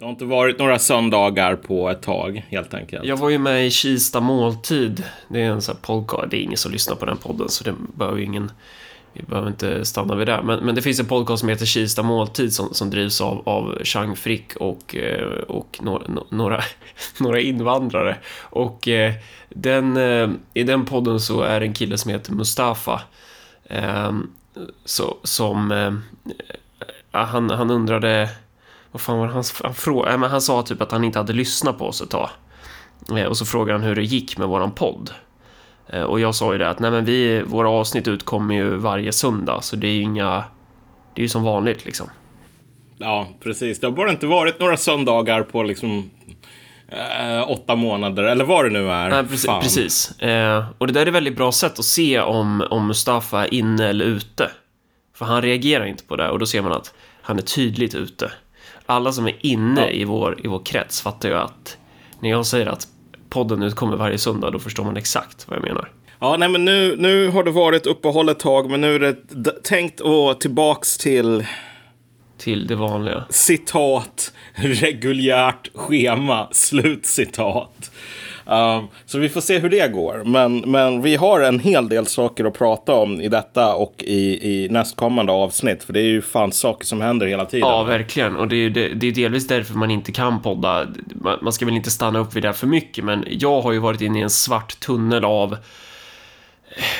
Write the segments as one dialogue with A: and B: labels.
A: Det har inte varit några söndagar på ett tag, helt enkelt.
B: Jag var ju med i Kista Måltid. Det är en sån här podcast. Det är ingen som lyssnar på den podden, så det behöver ju ingen... Vi behöver inte stanna vid det. Men, men det finns en podcast som heter Kista Måltid som, som drivs av, av Chang Frick och, eh, och några, några, några invandrare. Och eh, den, eh, i den podden så är det en kille som heter Mustafa. Så, som... Han, han undrade vad fan var det han, han frågade? Men han sa typ att han inte hade lyssnat på oss ett tag. Eh, och så frågade han hur det gick med våran podd. Eh, och jag sa ju det att nej men vi, våra avsnitt utkommer ju varje söndag så det är ju inga, det är ju som vanligt liksom.
A: Ja, precis. Det har bara inte varit några söndagar på liksom eh, åtta månader eller vad det nu är.
B: Nej, precis. precis. Eh, och det där är ett väldigt bra sätt att se om, om Mustafa är inne eller ute. För han reagerar inte på det och då ser man att han är tydligt ute alla som är inne ja. i, vår, i vår krets fattar ju att när jag säger att podden utkommer varje söndag, då förstår man exakt vad jag menar.
A: Ja, nej, men nu, nu har det varit uppehåll ett tag, men nu är det tänkt att tillbaks till...
B: Till det vanliga.
A: Citat, reguljärt schema, slutcitat. Um, så vi får se hur det går. Men, men vi har en hel del saker att prata om i detta och i, i nästkommande avsnitt. För det är ju fan saker som händer hela tiden.
B: Ja, verkligen. Och det är, det, det är delvis därför man inte kan podda. Man, man ska väl inte stanna upp vid det för mycket, men jag har ju varit inne i en svart tunnel av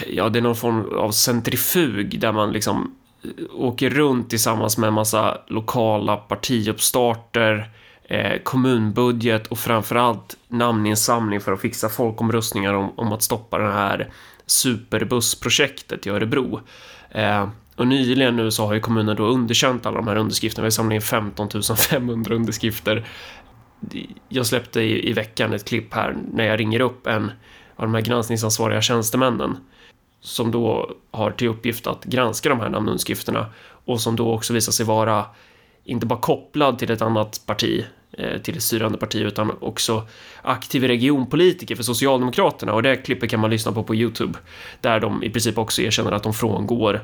B: Ja, det är någon form av centrifug där man liksom åker runt tillsammans med en massa lokala partiuppstarter eh, kommunbudget och framförallt namninsamling för att fixa folkomröstningar om, om att stoppa det här superbussprojektet i Örebro. Eh, och nyligen nu så har ju kommunen då underkänt alla de här underskrifterna. Vi samlade in 15 500 underskrifter. Jag släppte i, i veckan ett klipp här när jag ringer upp en av de här granskningsansvariga tjänstemännen som då har till uppgift att granska de här namnunderskrifterna och som då också visar sig vara inte bara kopplad till ett annat parti Eh, till det styrande parti utan också aktiv regionpolitiker för Socialdemokraterna och det klippet kan man lyssna på på Youtube där de i princip också erkänner att de frångår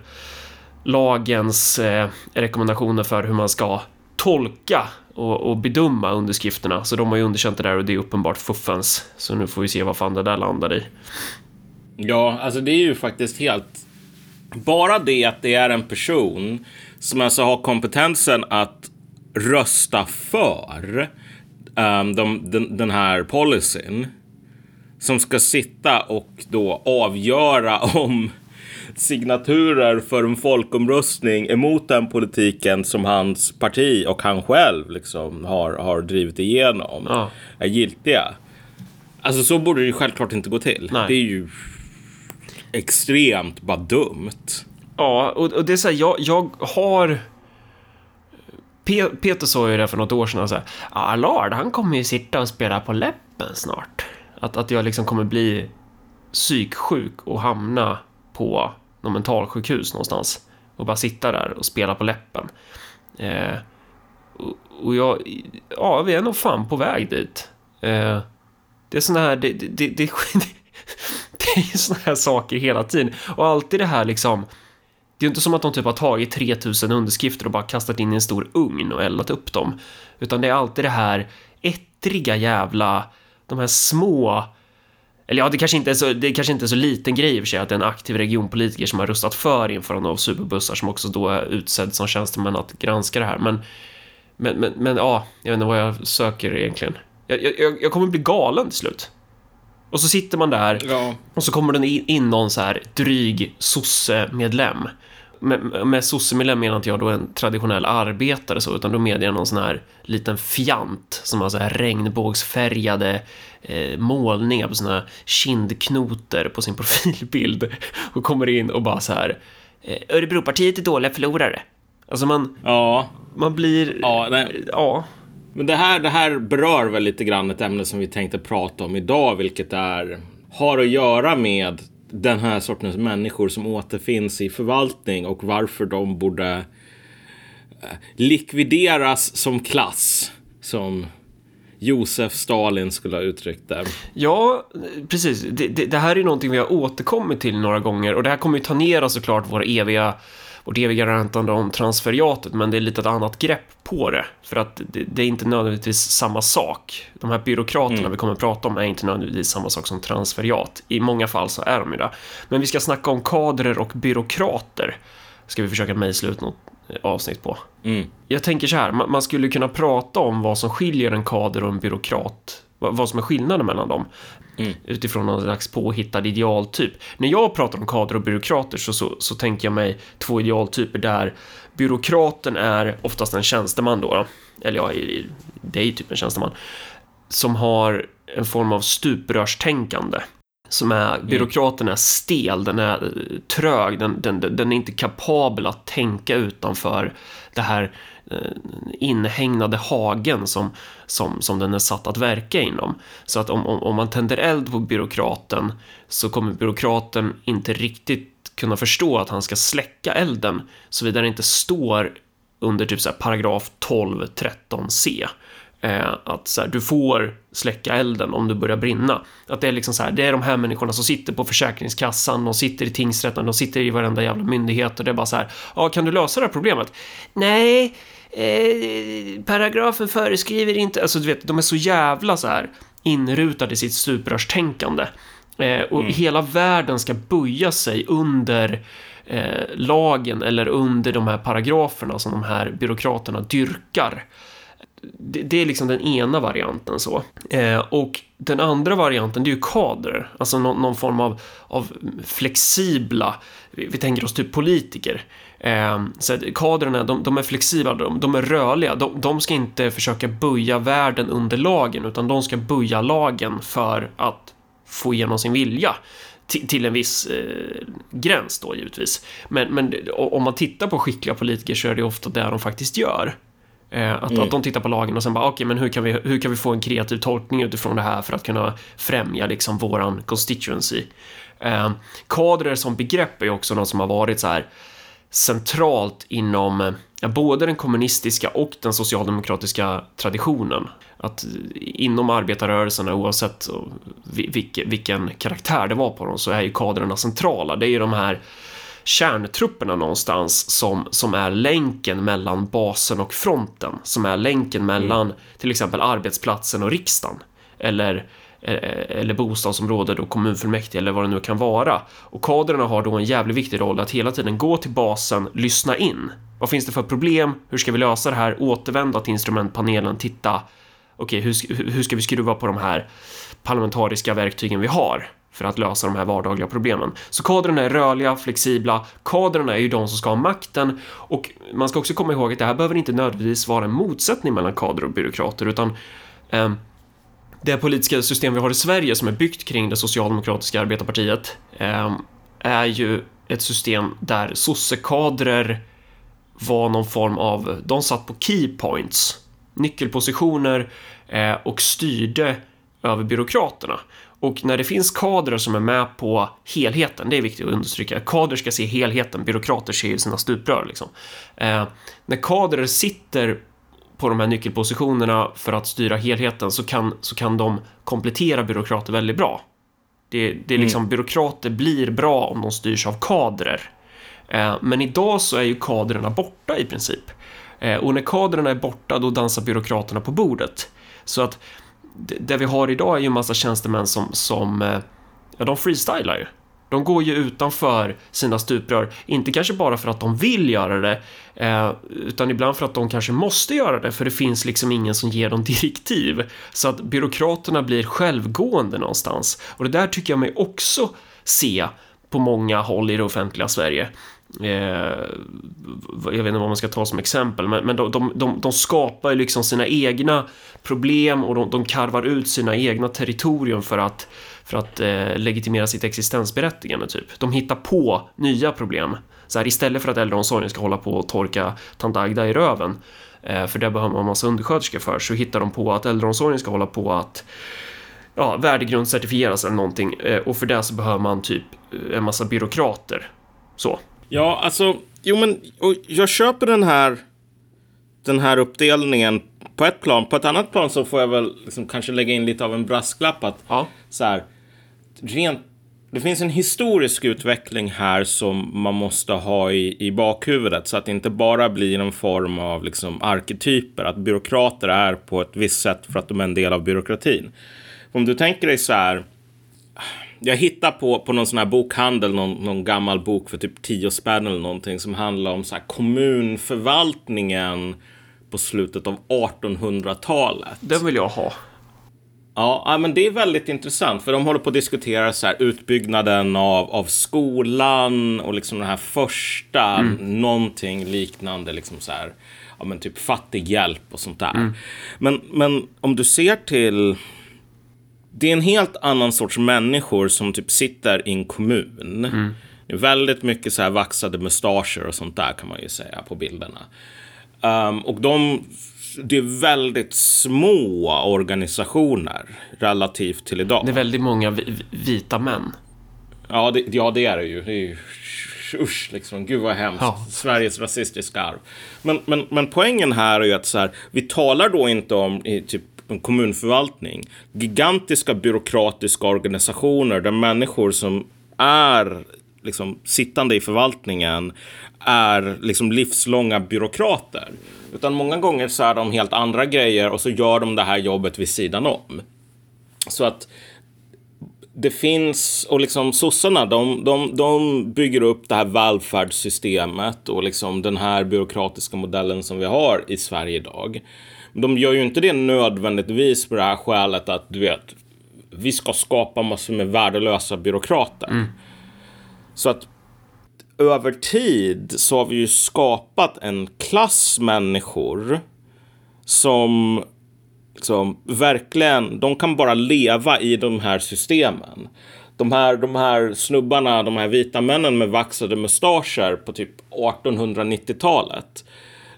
B: lagens eh, rekommendationer för hur man ska tolka och, och bedöma underskrifterna. Så de har ju underkänt det där och det är uppenbart fuffens. Så nu får vi se vad fan det där landar i.
A: Ja, alltså det är ju faktiskt helt... Bara det att det är en person som alltså har kompetensen att rösta för um, de, den, den här policyn som ska sitta och då avgöra om signaturer för en folkomröstning emot den politiken som hans parti och han själv liksom har, har drivit igenom ja. är giltiga. Alltså så borde det ju självklart inte gå till. Nej. Det är ju extremt bara dumt.
B: Ja, och, och det är så här, jag, jag har Peter sa ju det för något år sedan, alltså, så här, ah, Lard, han kommer ju sitta och spela på läppen snart. Att, att jag liksom kommer bli psyksjuk och hamna på någon mentalsjukhus någonstans och bara sitta där och spela på läppen. Eh, och, och jag, ja, vi är nog fan på väg dit. Eh, det är sådana här, det, det, det, det, det är ju här saker hela tiden och alltid det här liksom det är ju inte som att de typ har tagit 3000 underskrifter och bara kastat in i en stor ugn och eldat upp dem. Utan det är alltid det här ettriga jävla, de här små eller ja, det kanske inte är så, det kanske inte är så liten grej i och för sig att det är en aktiv regionpolitiker som har röstat för införande av superbussar som också då är utsedd som tjänsteman att granska det här. Men, men, men, men ja, jag vet inte vad jag söker egentligen. Jag, jag, jag kommer bli galen till slut. Och så sitter man där ja. och så kommer det in någon så här dryg sosse-medlem. Med, med sosse-medlem menar inte jag då en traditionell arbetare så, utan då menar jag någon sån här liten fjant som har så här regnbågsfärgade eh, målningar på såna kindknoter på sin profilbild och kommer in och bara så här eh, Örebropartiet är dåliga förlorare. Alltså man,
A: ja.
B: man blir,
A: ja, nej.
B: ja
A: men det här, det här berör väl lite grann ett ämne som vi tänkte prata om idag, vilket är har att göra med den här sortens människor som återfinns i förvaltning och varför de borde eh, likvideras som klass. Som Josef Stalin skulle ha uttryckt det.
B: Ja, precis. Det, det, det här är någonting vi har återkommit till några gånger och det här kommer ju tangera såklart våra eviga och det eviga rantande om transferiatet, men det är lite ett annat grepp på det. För att det, det är inte nödvändigtvis samma sak. De här byråkraterna
A: Mm.
B: vi kommer att prata om är inte nödvändigtvis samma sak som transferiat. I många fall så är de ju det. Men vi ska snacka om kadrer och byråkrater. Ska vi försöka mejsla ut något eh, avsnitt på.
A: Mm.
B: Jag tänker så här, man skulle kunna prata om vad som skiljer en kader och en byråkrat. Vad som är skillnaden mellan dem. Utifrån någon slags påhittad idealtyp. När jag pratar om kader och byråkrater så, så, så tänker jag mig två idealtyper där byråkraten är oftast en tjänsteman då. Eller ja, det är typ en tjänsteman. Som har en form av stuprörstänkande. Som är, byråkraten är stel, den är eh, trög, den, den, den är inte kapabel att tänka utanför det här Eh, inhägnade hagen som, som, som den är satt att verka inom. Så att om, om, om man tänder eld på byråkraten så kommer byråkraten inte riktigt kunna förstå att han ska släcka elden såvida det inte står under typ så här paragraf 12 13 c eh, att så här, du får släcka elden om du börjar brinna. Att det är liksom så här, det är de här människorna som sitter på Försäkringskassan, de sitter i tingsrätten, de sitter i varenda jävla myndighet och det är bara så här, ja, kan du lösa det här problemet? Nej, eh, paragrafen föreskriver inte, alltså du vet, de är så jävla så här inrutade i sitt stuprörstänkande. Eh, och hela världen ska böja sig under eh, lagen eller under de här paragraferna som de här byråkraterna dyrkar. Det, det är liksom den ena varianten så. Eh, och den andra varianten, det är ju kader. Alltså någon, någon form av, av flexibla, vi, vi tänker oss typ politiker. Eh, så att kadrerna, de, de är flexibla, de, de är rörliga. De, de ska inte försöka böja världen under lagen, utan de ska böja lagen för att få igenom sin vilja. Till, till en viss eh, gräns då givetvis. Men, men om man tittar på skickliga politiker så är det ofta det de faktiskt gör. Eh, att, att de tittar på lagen och sen bara, okej, men hur kan, vi, hur kan vi få en kreativ tolkning utifrån det här för att kunna främja liksom våran constituency? Eh, kadrer som begrepp är också något som har varit så här centralt inom både den kommunistiska och den socialdemokratiska traditionen. Att inom arbetarrörelserna, oavsett vi- vilke- vilken karaktär det var på dem, så är ju kadrerna centrala. Det är ju de här kärntrupperna någonstans som, som är länken mellan basen och fronten, som är länken mellan till exempel arbetsplatsen och riksdagen. Eller, Eh, eh, eller bostadsområde, och kommunfullmäktige eller vad det nu kan vara. Och kadrerna har då en jävligt viktig roll att hela tiden gå till basen, lyssna in. Vad finns det för problem? Hur ska vi lösa det här? Återvända till instrumentpanelen, titta. Okej, hur, hur ska vi skruva på de här parlamentariska verktygen vi har för att lösa de här vardagliga problemen. Så kadrerna är rörliga, flexibla. Kadrerna är ju de som ska ha makten och man ska också komma ihåg att det här behöver inte nödvändigtvis vara en motsättning mellan kadrer och byråkrater utan eh, det politiska system vi har i Sverige som är byggt kring det socialdemokratiska arbetarpartiet ehm, är ju ett system där sossekadrer var någon form av, de satt på key points, nyckelpositioner eh, och styrde över byråkraterna. Och när det finns kadrer som är med på helheten, det är viktigt att understryka, kadrer ska se helheten, byråkrater ser ju sina stuprör liksom. Eh, när kadrer sitter på de här nyckelpositionerna för att styra helheten så kan, så kan de komplettera byråkrater väldigt bra. Det, det är liksom, byråkrater blir bra om de styrs av kadrer. Eh, men idag så är ju kadrerna borta i princip. Eh, och när kadrerna är borta, då dansar byråkraterna på bordet. Så att det, det vi har idag är ju en massa tjänstemän som, som eh, ja, de freestylar ju. De går ju utanför sina stuprör, inte kanske bara för att de vill göra det, eh, utan ibland för att de kanske måste göra det, för det finns liksom ingen som ger dem direktiv. Så att byråkraterna blir självgående någonstans. Och det där tycker jag mig också se på många håll i det offentliga Sverige. Eh, jag vet inte vad man ska ta som exempel, men, men de, de, de, de skapar ju liksom sina egna problem och de, de karvar ut sina egna territorium för att, för att eh, legitimera sitt existensberättigande, typ. De hittar på nya problem. Så här, istället för att äldreomsorgen ska hålla på och torka tant Agda i röven, eh, för det behöver man en massa undersköterskor för, så hittar de på att äldreomsorgen ska hålla på att ja, värdegrundscertifieras eller någonting eh, och för det så behöver man typ eh, en massa byråkrater. Så.
A: Ja, alltså, jo men och jag köper den här, den här uppdelningen på ett plan. På ett annat plan så får jag väl liksom kanske lägga in lite av en brasklapp att
B: Ja.
A: så här, rent det finns en historisk utveckling här som man måste ha i, i bakhuvudet så att det inte bara blir en form av liksom arketyper, att byråkrater är på ett visst sätt för att de är en del av byråkratin. Om du tänker dig så här, jag hittar på, på någon sån här bokhandel, någon, någon gammal bok för typ 10 spänn eller någonting som handlar om så här kommunförvaltningen på slutet av 1800-talet.
B: Den vill jag ha.
A: Ja, men det är väldigt intressant för de håller på att diskutera så här, utbyggnaden av, av skolan och liksom den här första mm. någonting liknande liksom så här, ja men typ fattighjälp och sånt där. Mm. Men, men om du ser till det är en helt annan sorts människor som typ sitter i en kommun. Mm. Det är väldigt mycket så här vaxade mustascher och sånt där kan man ju säga på bilderna. Um, och de det är väldigt små organisationer relativt till idag.
B: Det är väldigt många vita män.
A: Ja, det, ja, det är det ju. Det är ju usch, liksom. Gud vad hemskt. Ja. Sveriges rasistiska arv. Men, men, men poängen här är ju att så här, vi talar då inte om i typ en kommunförvaltning. Gigantiska byråkratiska organisationer där människor som är liksom, sittande i förvaltningen är liksom livslånga byråkrater. Utan många gånger så är de helt andra grejer och så gör de det här jobbet vid sidan om. Så att det finns, och liksom sossarna, de, de, de bygger upp det här välfärdssystemet och liksom den här byråkratiska modellen som vi har i Sverige idag. De gör ju inte det nödvändigtvis på det här skälet att du vet, vi ska skapa massor med värdelösa byråkrater. Mm. Så att över tid så har vi ju skapat en klass människor som liksom, verkligen, de kan bara leva i de här systemen. De här, de här snubbarna, de här vita männen med vaxade mustascher på typ 1890-talet.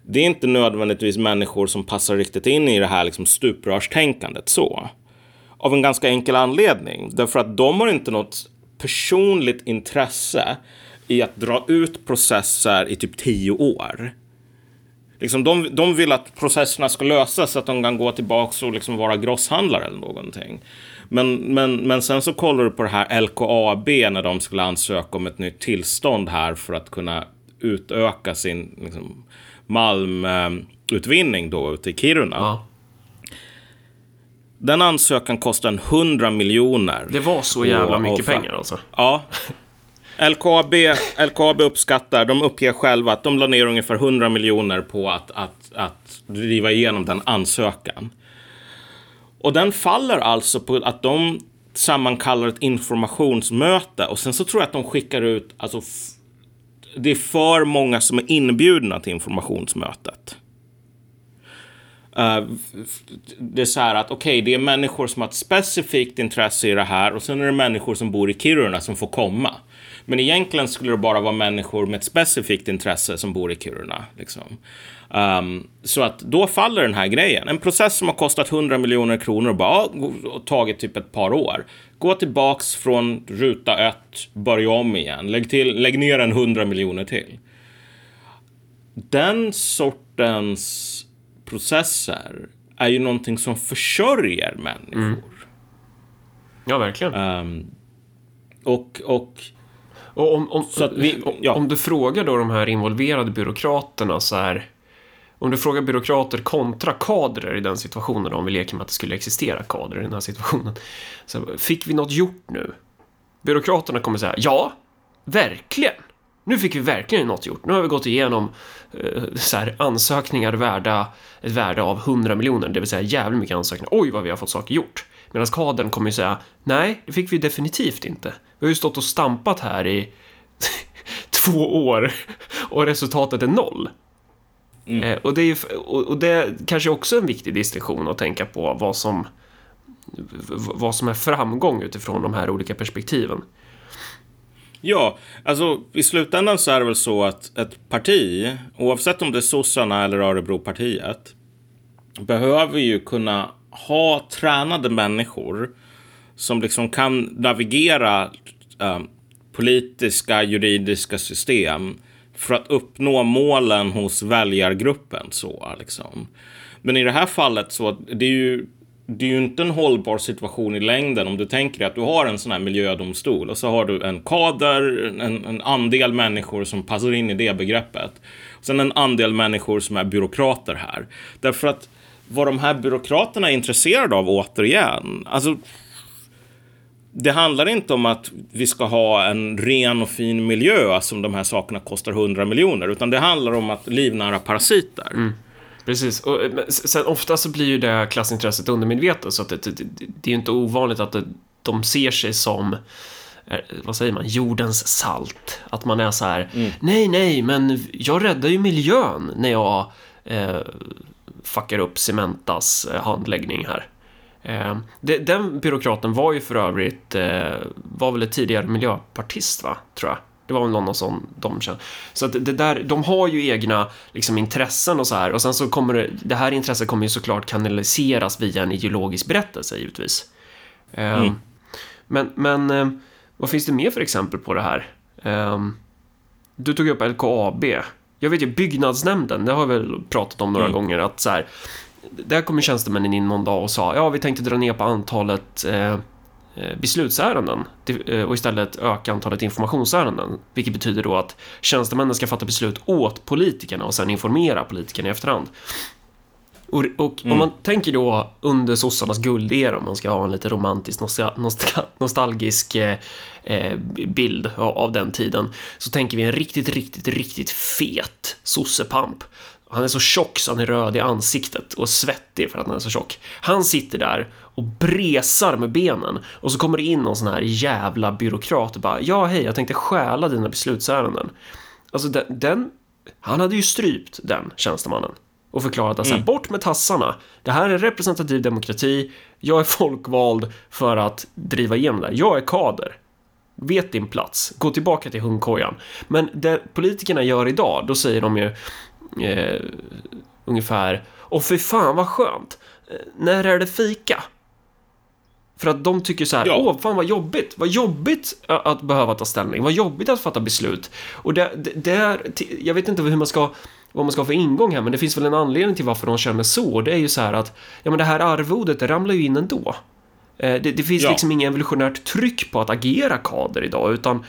A: Det är inte nödvändigtvis människor som passar riktigt in i det här liksom stuprörstänkandet så. Av en ganska enkel anledning. Därför att de har inte något personligt intresse i att dra ut processer i typ tio år. Liksom de, de vill att processerna ska lösas så att de kan gå tillbaka och liksom vara grosshandlare eller någonting. Men, men, men sen så kollar du på det här LKAB när de skulle ansöka om ett nytt tillstånd här för att kunna utöka sin liksom, malmutvinning då ute i Kiruna. Ja. Den ansökan kostade en 100 miljoner.
B: Det var så jävla mycket pengar alltså?
A: Ja. LKAB, LKAB uppskattar, de uppger själva att de la ner ungefär 100 miljoner på att, att, att driva igenom den ansökan. Och den faller alltså på att de sammankallar ett informationsmöte och sen så tror jag att de skickar ut, alltså det är för många som är inbjudna till informationsmötet. Uh, det är så här att okej, okay, det är människor som har ett specifikt intresse i det här och sen är det människor som bor i Kiruna som får komma. Men egentligen skulle det bara vara människor med ett specifikt intresse som bor i Kiruna. Liksom. Um, så att då faller den här grejen. En process som har kostat 100 miljoner kronor och bara och tagit typ ett par år. Gå tillbaks från ruta 1, börja om igen. Lägg, till, lägg ner en 100 miljoner till. Den sortens processer är ju någonting som försörjer människor. Mm.
B: Ja, verkligen.
A: Um, och, och
B: och om, om, vi, ja. om du frågar då de här involverade byråkraterna så här, om du frågar byråkrater kontra kadrer i den situationen, om vi leker med att det skulle existera kadrer i den här situationen. Så fick vi något gjort nu? Byråkraterna kommer säga ja, verkligen. Nu fick vi verkligen något gjort. Nu har vi gått igenom eh, så här, ansökningar värda ett värde av 100 miljoner, det vill säga jävligt mycket ansökningar. Oj, vad vi har fått saker gjort. Medan kadern kommer ju säga nej, det fick vi definitivt inte. Vi har ju stått och stampat här i två år och resultatet är noll. Mm. Eh, och, det är, och, och det kanske också är en viktig distinktion att tänka på vad som, vad som är framgång utifrån de här olika perspektiven.
A: Ja, alltså i slutändan så är det väl så att ett parti, oavsett om det är sossarna eller Örebropartiet, behöver ju kunna ha tränade människor som liksom kan navigera eh, politiska, juridiska system för att uppnå målen hos väljargruppen. Så, liksom. Men i det här fallet så det är ju det är ju inte en hållbar situation i längden om du tänker att du har en sån här miljödomstol och så har du en kader, en, en andel människor som passar in i det begreppet. Sen en andel människor som är byråkrater här. Därför att vad de här byråkraterna är intresserade av återigen, alltså det handlar inte om att vi ska ha en ren och fin miljö som de här sakerna kostar 100 miljoner, utan det handlar om att livnära parasiter. Mm.
B: Precis, och sen ofta så blir ju det klassintresset undermedvetet så att det, det, det är ju inte ovanligt att det, de ser sig som eh, vad säger man, jordens salt. Att man är så här, mm. nej, nej, men jag räddar ju miljön när jag eh, fuckar upp Cementas eh, handläggning här. Eh, den byråkraten var ju för övrigt, eh, var väl ett tidigare miljöpartist, va? Tror jag. Det var väl någon som de kände. Så att det där, de har ju egna liksom, intressen och så här. Och sen så kommer det, det här intresset kommer ju såklart kanaliseras via en ideologisk berättelse, givetvis. Mm. Men, men vad finns det mer för exempel på det här? Du tog upp LKAB. Jag vet ju byggnadsnämnden, det har jag väl pratat om några mm. gånger, att så här, där kom tjänstemännen in någon dag och sa ja, vi tänkte dra ner på antalet eh, eh beslutsärenden eh, och istället öka antalet informationsärenden, vilket betyder då att tjänstemännen ska fatta beslut åt politikerna och sen informera politikerna i efterhand. Och, och mm. om man tänker då under sossarnas guldera, om man ska ha en lite romantisk, nostalgisk eh, eh, bild av, av, den tiden, så tänker vi en riktigt, riktigt, riktigt fet sossepamp han är så tjock så han är röd i ansiktet och svettig för att han är så tjock. Han sitter där och bresar med benen och så kommer det in någon sån här jävla byråkrat och bara ja hej, jag tänkte stjäla dina beslutsärenden. Alltså den, den han hade ju strypt den tjänstemannen och förklarat att mm. bort med tassarna. Det här är representativ demokrati. Jag är folkvald för att driva igenom det. Jag är kader. Vet din plats. Gå tillbaka till hundkojan. Men det politikerna gör idag, då säger de ju eh, ungefär Och för fan vad skönt! Eh, när är det fika? För att de tycker så här, ja. åh fan vad jobbigt, vad jobbigt att behöva ta ställning, vad jobbigt att fatta beslut. Och det, det, det är, jag vet inte hur man ska, vad man ska ha för ingång här, men det finns väl en anledning till varför de känner så. Det är ju så här att, ja men det här arvodet, det ramlar ju in ändå. Eh, det, det finns ja. liksom inget evolutionärt tryck på att agera kader idag, utan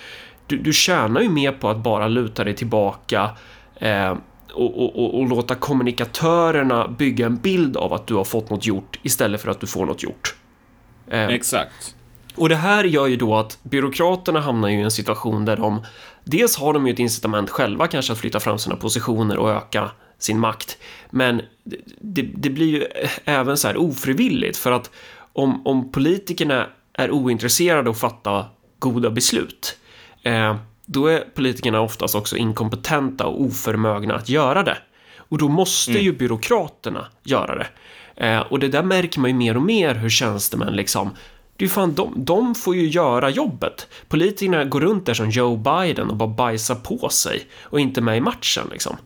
B: du, du tjänar ju mer på att bara luta dig tillbaka eh, och, och, och, låta kommunikatörerna bygga en bild av att du har fått något gjort istället för att du får något gjort.
A: Eh, Exakt.
B: Och det här gör ju då att byråkraterna hamnar ju i en situation där de dels har de ju ett incitament själva kanske att flytta fram sina positioner och öka sin makt. Men det, det blir ju även så här ofrivilligt för att om, om politikerna är ointresserade att fatta goda beslut eh, då är politikerna oftast också inkompetenta och oförmögna att göra det. Och då måste mm. ju byråkraterna göra det. Eh, och det där märker man ju mer och mer hur tjänstemän liksom det är fan, de, de får ju göra jobbet. Politikerna går runt där som Joe Biden och bara bajsar på sig och inte med i matchen liksom.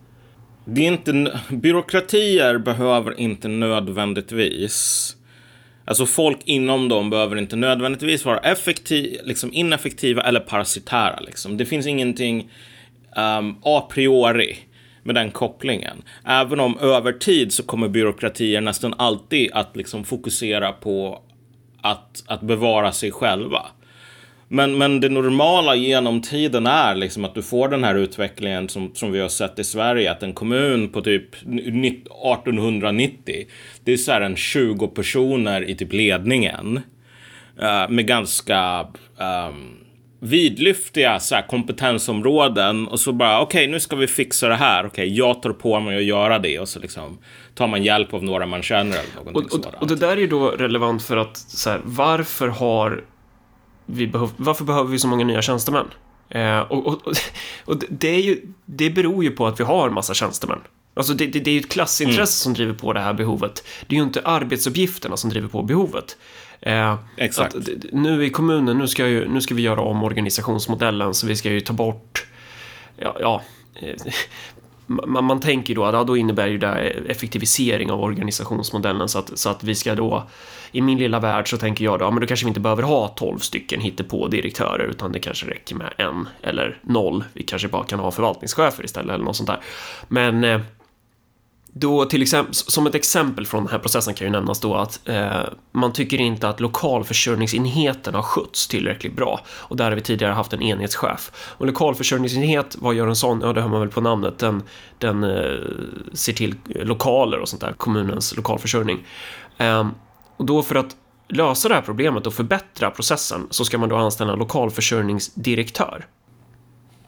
A: Det är inte, byråkratier behöver inte nödvändigtvis Alltså folk inom dem behöver inte nödvändigtvis vara effektiv, liksom ineffektiva eller parasitära. Liksom. Det finns ingenting um, a priori med den kopplingen. Även om över tid så kommer byråkratier nästan alltid att liksom fokusera på att, att bevara sig själva. Men, men det normala genom tiden är liksom att du får den här utvecklingen som, som vi har sett i Sverige. Att en kommun på typ 1890, det är så här en 20 personer i typ ledningen. Uh, med ganska um, vidlyftiga så här, kompetensområden. Och så bara, okej, okay, nu ska vi fixa det här. Okej, okay, jag tar på mig att göra det. Och så liksom tar man hjälp av några man känner eller
B: och, och, och det där är ju då relevant för att så här, varför har vi behöv, varför behöver vi så många nya tjänstemän? Eh, och, och, och, det, är ju, det beror ju på att vi har massa tjänstemän. Alltså det, det, det är ju ett klassintresse mm. som driver på det här behovet. Det är ju inte arbetsuppgifterna som driver på behovet.
A: Eh, Exakt. Att,
B: nu i kommunen, nu ska, ju, nu ska vi göra om organisationsmodellen så vi ska ju ta bort ja, ja eh, man, man tänker då att ja, då innebär ju det effektivisering av organisationsmodellen så att, så att vi ska då i min lilla värld så tänker jag då, ja, men då kanske vi inte behöver ha 12 stycken på direktörer utan det kanske räcker med en eller noll. Vi kanske bara kan ha förvaltningschefer istället eller något sånt där. Men eh, då till exempel, som ett exempel från den här processen kan ju nämnas då att eh, man tycker inte att lokalförsörjningsenheten har skötts tillräckligt bra och där har vi tidigare haft en enhetschef. Och lokalförsörjningsenhet, vad gör en sån? Ja, det hör man väl på namnet. Den, den eh, ser till lokaler och sånt där, kommunens lokalförsörjning. Eh, och då för att lösa det här problemet och förbättra processen så ska man då anställa en lokalförsörjningsdirektör.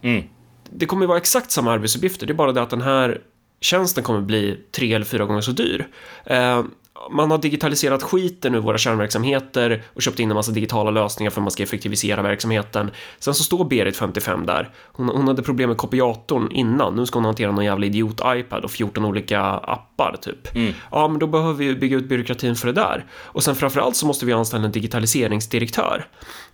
A: Mm.
B: Det kommer ju vara exakt samma arbetsuppgifter, det är bara det att den här tjänsten kommer bli tre eller fyra gånger så dyr. Eh, man har digitaliserat skiten ur våra kärnverksamheter och köpt in en massa digitala lösningar för att man ska effektivisera verksamheten. Sen så står Berit 55 där. Hon, hon hade problem med kopiatorn innan. Nu ska hon hantera någon jävla idiot-iPad och 14 olika appar typ.
A: Mm.
B: Ja, men då behöver vi bygga ut byråkratin för det där. Och sen framförallt så måste vi anställa en digitaliseringsdirektör.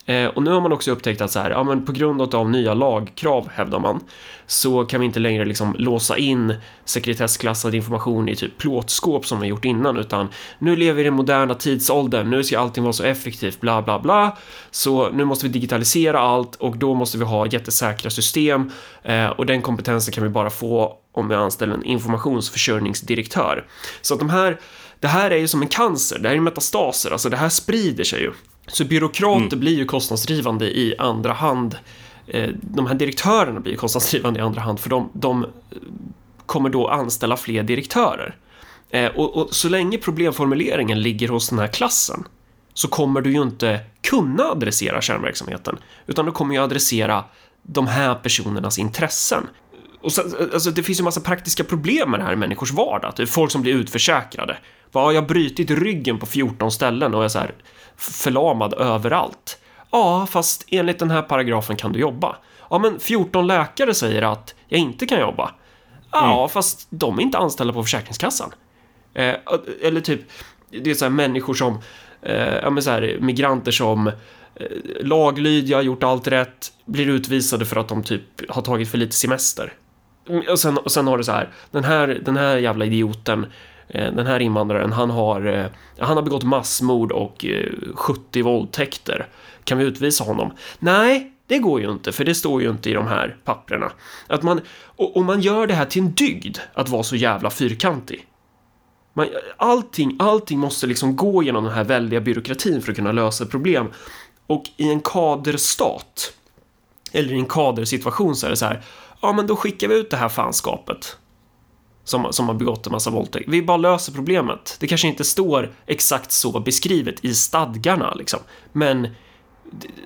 B: Eh, och nu har man också upptäckt att så här, ja, men på grund av nya lagkrav hävdar man så kan vi inte längre liksom låsa in sekretessklassad information i typ plåtskåp som vi gjort innan utan nu lever vi i den moderna tidsåldern, nu ska allting vara så effektivt, bla bla bla. Så nu måste vi digitalisera allt och då måste vi ha jättesäkra system eh, och den kompetensen kan vi bara få om vi anställer en informationsförsörjningsdirektör. Så att de här, det här är ju som en cancer, det här är metastaser, alltså det här sprider sig ju. Så byråkrater mm. blir ju kostnadsdrivande i andra hand. Eh, de här direktörerna blir ju kostnadsdrivande i andra hand för de, de kommer då anställa fler direktörer. Eh, och, och, så länge problemformuleringen ligger hos den här klassen så kommer du ju inte kunna adressera kärnverksamheten, utan du kommer ju adressera de här personernas intressen. Och sen, alltså, det finns ju massa praktiska problem med det här i människors vardag. Är folk som blir utförsäkrade. Vad, jag har brutit ryggen på 14 ställen och jag är så här förlamad överallt. Ja, fast enligt den här paragrafen kan du jobba. Ja, men 14 läkare säger att jag inte kan jobba. Ja, mm. fast de är inte anställda på Försäkringskassan. Eh, eller typ, det är så här människor som, eh, ja men så här, migranter som eh, laglydiga, gjort allt rätt, blir utvisade för att de typ har tagit för lite semester. Mm, och sen, och sen har du så här, den här, den här jävla idioten, eh, den här invandraren, han har, eh, han har begått massmord och eh, 70 våldtäkter. Kan vi utvisa honom? Nej, det går ju inte, för det står ju inte i de här papprena. Att man, och, och man gör det här till en dygd, att vara så jävla fyrkantig. Man, allting, allting måste liksom gå genom den här väldiga byråkratin för att kunna lösa problem. Och i en kaderstat, eller i en kadersituation så är det så här, ja men då skickar vi ut det här fanskapet som, som har begått en massa våldtäkt. Vi bara löser problemet. Det kanske inte står exakt så beskrivet i stadgarna liksom, men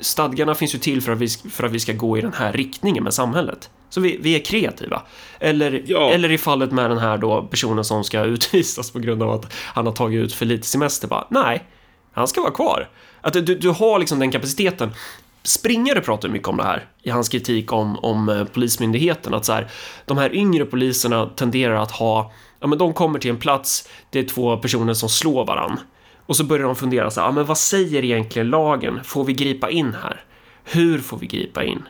B: stadgarna finns ju till för att vi, för att vi ska gå i den här riktningen med samhället. Så vi, vi är kreativa. Eller, ja. eller i fallet med den här då personen som ska utvisas på grund av att han har tagit ut för lite semester. Bara, nej, han ska vara kvar. Att du, du har liksom den kapaciteten. Springare pratar mycket om det här i hans kritik om, om eh, Polismyndigheten. Att så här, de här yngre poliserna tenderar att ha, ja men de kommer till en plats, det är två personer som slår varann. Och så börjar de fundera så här, ja men vad säger egentligen lagen? Får vi gripa in här? Hur får vi gripa in?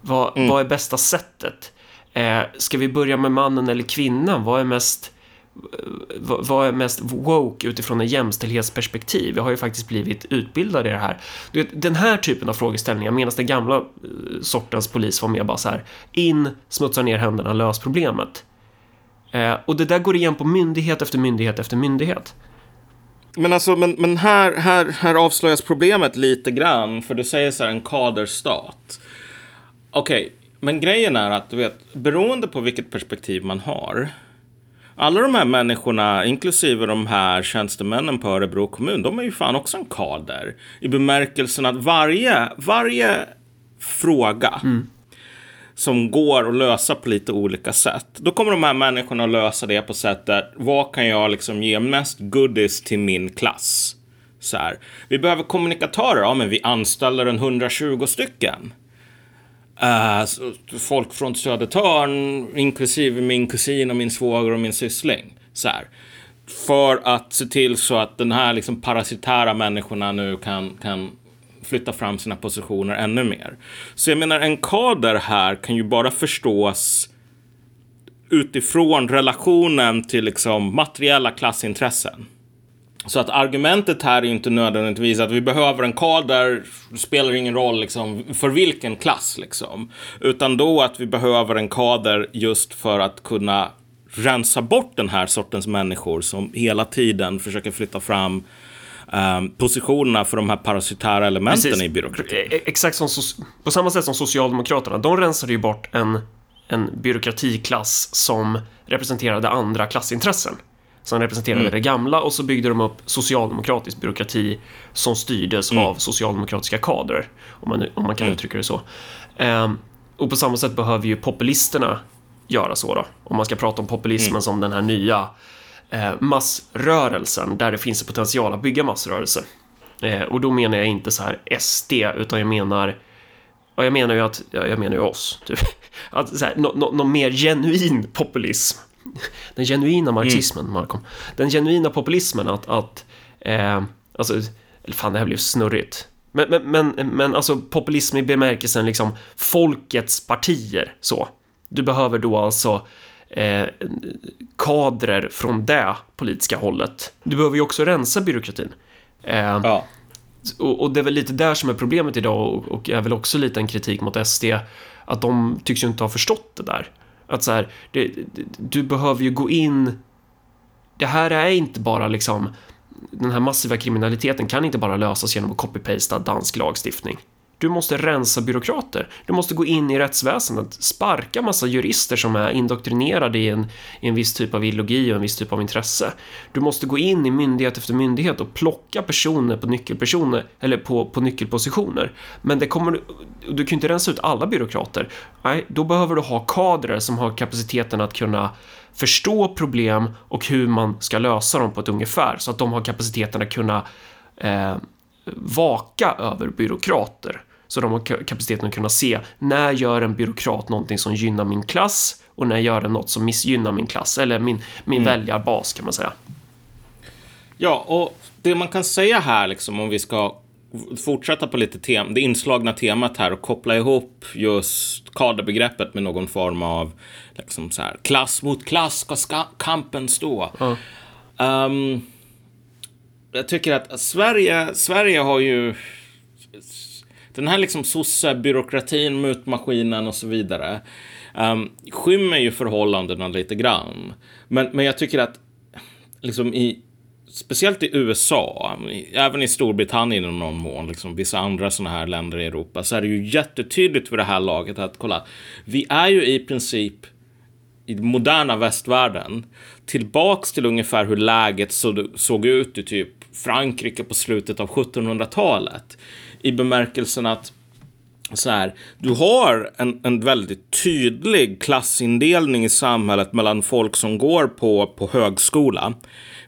B: Vad, mm. vad är bästa sättet? Eh, ska vi börja med mannen eller kvinnan? Vad är mest vad är mest woke utifrån en jämställdhetsperspektiv? Jag har ju faktiskt blivit utbildad i det här. Den här typen av frågeställningar, medan den gamla eh, sortens polis var mer bara så här, in, smutsa ner händerna, lös problemet. Eh, och det där går igen på myndighet efter myndighet efter myndighet.
A: Men alltså, men, men här, här, här avslöjas problemet lite grann, för du säger så här en kaderstat. Okej, okay, men grejen är att du vet, beroende på vilket perspektiv man har. Alla de här människorna, inklusive de här tjänstemännen på Örebro kommun, de är ju fan också en kader. I bemärkelsen att varje, varje fråga mm. som går att lösa på lite olika sätt. Då kommer de här människorna att lösa det på sättet, vad kan jag liksom ge mest goodies till min klass? Så här, vi behöver kommunikatörer, ja men vi anställer en 120 stycken. Uh, folk från Södertörn, inklusive min kusin och min svåger och min syssling. Så här. För att se till så att den här liksom parasitära människorna nu kan, kan flytta fram sina positioner ännu mer. Så jag menar, en kader här kan ju bara förstås utifrån relationen till liksom materiella klassintressen. Så att argumentet här är inte nödvändigtvis att vi behöver en kader, spelar ingen roll liksom för vilken klass liksom. Utan då att vi behöver en kader just för att kunna rensa bort den här sortens människor som hela tiden försöker flytta fram um, positionerna för de här parasitära elementen Precis. i byråkratin. E-,
B: exakt som på samma sätt som Socialdemokraterna. De rensade ju bort en, en byråkratiklass som representerade andra klassintressen. Som representerade mm. det gamla och så byggde de upp socialdemokratisk byråkrati som styrdes mm. av socialdemokratiska kadrer. Om man, om man kan mm. uttrycka det så. Um, och på samma sätt behöver ju populisterna göra så då. Om man ska prata om populismen mm. som den här nya eh, massrörelsen där det finns en potential att bygga massrörelse. Eh, och då menar jag inte så här SD, utan jag menar Ja, jag menar ju att, ja, jag menar ju oss, typ. Att så här, någon no, no mer genuin populism. Den genuina mm. marxismen, mm. Malcolm. Den genuina populismen att, att eh, alltså, fan det här blev snurrigt. Men, men, men, men alltså populism i bemärkelsen liksom folkets partier så. Du behöver då alltså eh, kadrer från det politiska hållet. Du behöver ju också rensa byråkratin. Eh, ja. och, och, det är väl lite där som är problemet idag och, och är väl också lite en kritik mot SD att de tycks ju inte ha förstått det där. Att så här, det, du behöver ju gå in. Det här är inte bara liksom den här massiva kriminaliteten kan inte bara lösas genom att copy-pasta dansk lagstiftning. Du måste rensa byråkrater. Du måste gå in i rättsväsendet, sparka massa jurister som är indoktrinerade i en, i en viss typ av ideologi och en viss typ av intresse. Du måste gå in i myndighet efter myndighet och plocka personer på nyckelpersoner eller på, på nyckelpositioner. Men det kommer, du Du kan ju inte rensa ut alla byråkrater. Nej, då behöver du ha kadrer som har kapaciteten att kunna förstå problem och hur man ska lösa dem på ett ungefär så att de har kapaciteten att kunna eh, vaka över byråkrater. Så de har kapaciteten att kunna se när gör en byråkrat någonting som gynnar min klass och när gör den något som missgynnar min klass eller min, min mm. väljarbas kan man säga.
A: Ja, och det man kan säga här liksom om vi ska fortsätta på lite tem det inslagna temat här och koppla ihop just kaderbegreppet med någon form av liksom så här, klass mot klass ska kampen stå. Mm. Um, jag tycker att Sverige, Sverige har ju den här liksom sossebyråkratin, mutmaskinen och så vidare um, skymmer ju förhållandena lite grann. Men, men jag tycker att liksom i speciellt i USA, även i Storbritannien i någon mån, liksom vissa andra sådana här länder i Europa, så är det ju jättetydligt för det här laget att kolla, vi är ju i princip i moderna västvärlden tillbaks till ungefär hur läget såg ut i typ Frankrike på slutet av 1700-talet. I bemärkelsen att så här, du har en, en väldigt tydlig klassindelning i samhället mellan folk som går på, på högskola.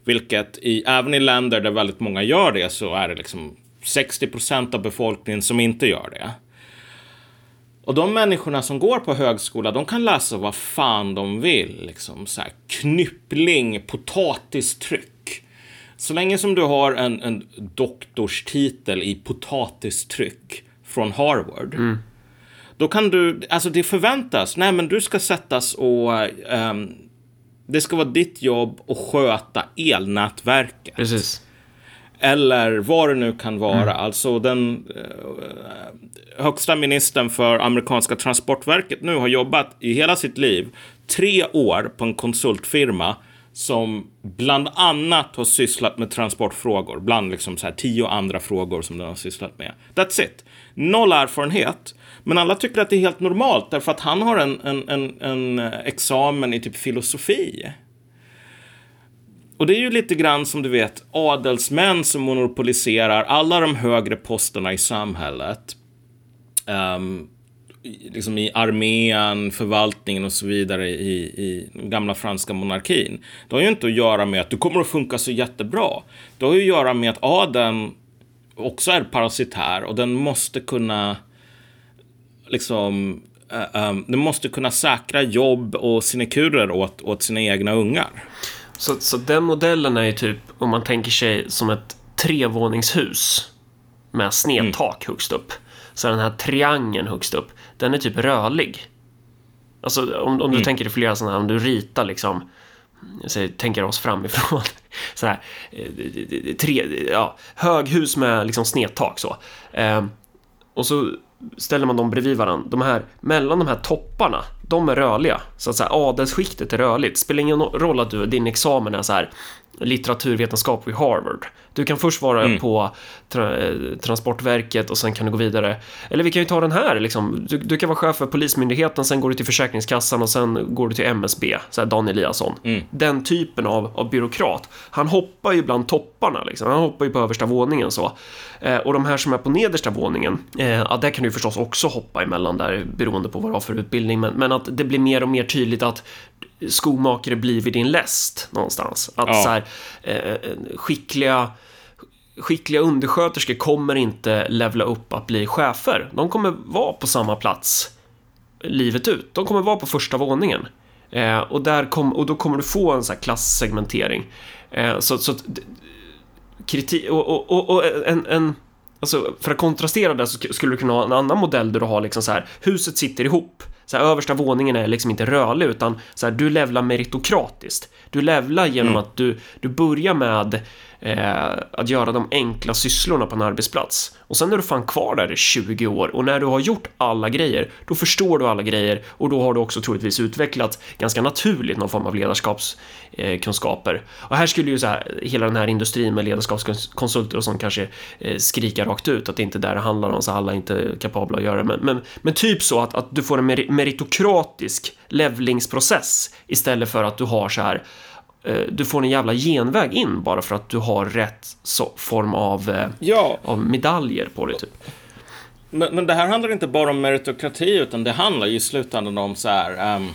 A: Vilket i, även i länder där väldigt många gör det så är det liksom 60 procent av befolkningen som inte gör det. Och de människorna som går på högskola, de kan läsa vad fan de vill. Liksom så här, knyppling, potatistryck. Så länge som du har en, en doktorstitel i potatistryck från Harvard. Mm. Då kan du, alltså det förväntas, nej men du ska sättas och um, det ska vara ditt jobb att sköta elnätverket.
B: Precis.
A: Eller vad det nu kan vara. Mm. Alltså den uh, högsta ministern för amerikanska transportverket nu har jobbat i hela sitt liv tre år på en konsultfirma som bland annat har sysslat med transportfrågor, bland liksom så här tio andra frågor som den har sysslat med. That's it. Noll erfarenhet, men alla tycker att det är helt normalt därför att han har en, en, en, en examen i typ filosofi. Och det är ju lite grann som du vet adelsmän som monopoliserar alla de högre posterna i samhället. Um, liksom i armén, förvaltningen och så vidare i, i gamla franska monarkin. Det har ju inte att göra med att du kommer att funka så jättebra. Det har ju att göra med att adeln också är parasitär och den måste kunna liksom um, den måste kunna säkra jobb och sinekurer åt, åt sina egna ungar.
B: Så, så den modellen är ju typ, om man tänker sig som ett trevåningshus med snedtak mm. högst upp. Så den här triangeln högst upp, den är typ rörlig. Alltså om, om du mm. tänker dig flera sådana här, om du ritar liksom, säger, tänker oss framifrån, så här, eh, tre, ja, höghus med liksom snedtak så. Eh, och så ställer man dem bredvid varandra, de här, mellan de här topparna, de är rörliga. Så att här, adelsskiktet är rörligt. Spelar ingen roll att du, din examen är så här litteraturvetenskap vid Harvard. Du kan först vara mm. på tra eh, Transportverket och sen kan du gå vidare. Eller vi kan ju ta den här, liksom. du, du, kan vara chef för Polismyndigheten, sen går du till Försäkringskassan och sen går du till MSB, så här Dan Eliasson. Mm. Den typen av, av byråkrat. Han hoppar ju bland topparna, liksom. han hoppar ju på översta våningen så. Eh, och de här som är på nedersta våningen, eh, ja, där kan du förstås också hoppa emellan där beroende på vad du har för utbildning, men, men att det blir mer och mer tydligt att skomakare blir vid din läst någonstans. Att ja. så här, eh, skickliga skickliga undersköterskor kommer inte levla upp att bli chefer. De kommer vara på samma plats livet ut. De kommer vara på första våningen. Eh, och, där kom, och då kommer du få en sån här klassegmentering. Eh, så, så kritik, och, och, och, och en, en Alltså, för att kontrastera det så skulle du kunna ha en annan modell där du har liksom så här, huset sitter ihop. Så här, översta våningen är liksom inte rörlig utan så här, du levlar meritokratiskt. Du levlar genom mm. att du, du börjar med eh, att göra de enkla sysslorna på en arbetsplats. Och sen är du fan kvar där i 20 år och när du har gjort alla grejer, då förstår du alla grejer och då har du också troligtvis utvecklat ganska naturligt någon form av ledarskapskunskaper. Eh, och här skulle ju så här, hela den här industrin med ledarskapskonsulter och sånt kanske eh, skrika rakt ut att det inte är där det handlar om, så alla är inte kapabla att göra det. Men, men, men typ så att, att du får en meritokratisk levlingsprocess istället för att du har så här du får en jävla genväg in bara för att du har rätt form av, eh, ja. av medaljer på dig. Typ.
A: Men, men, det här handlar inte bara om meritokrati, utan det handlar ju i slutändan om så här. Um,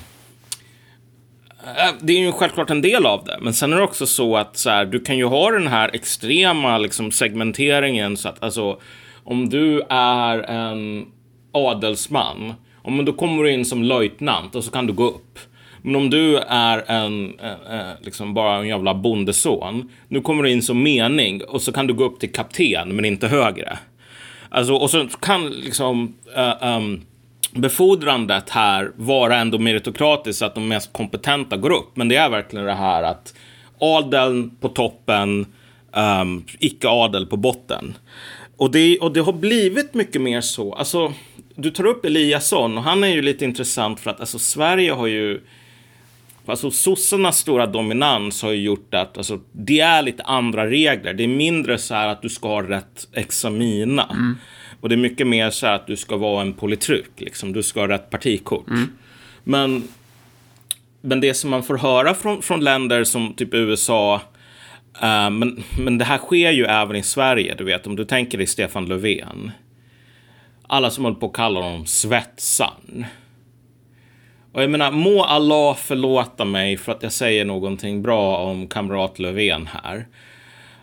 A: det är ju självklart en del av det, men sen är det också så att så här, du kan ju ha den här extrema liksom, segmenteringen så att alltså om du är en adelsman, om då kommer du in som löjtnant och så kan du gå upp. Men om du är en, eh, eh, liksom bara en jävla bondeson. Nu kommer du in som mening och så kan du gå upp till kapten men inte högre. Alltså, och så kan liksom eh, um, befordrandet här vara ändå meritokratiskt så att de mest kompetenta går upp. Men det är verkligen det här att adeln på toppen, ehm, um, icke-adel på botten. Och det, och det har blivit mycket mer så. Alltså, du tar upp Eliasson och han är ju lite intressant för att alltså, Sverige har ju Alltså sossarnas stora dominans har ju gjort att alltså, det är lite andra regler. Det är mindre så här att du ska ha rätt examina. Mm. Och det är mycket mer så här att du ska vara en politruk. Liksom. Du ska ha rätt partikort. Mm. Men, men det som man får höra från, från länder som typ USA. Uh, men, men det här sker ju även i Sverige. Du vet, om du tänker dig Stefan Löfven. Alla som håller på att kalla honom svetsan. Och jag menar, må Allah förlåta mig för att jag säger någonting bra om kamrat Löfven här.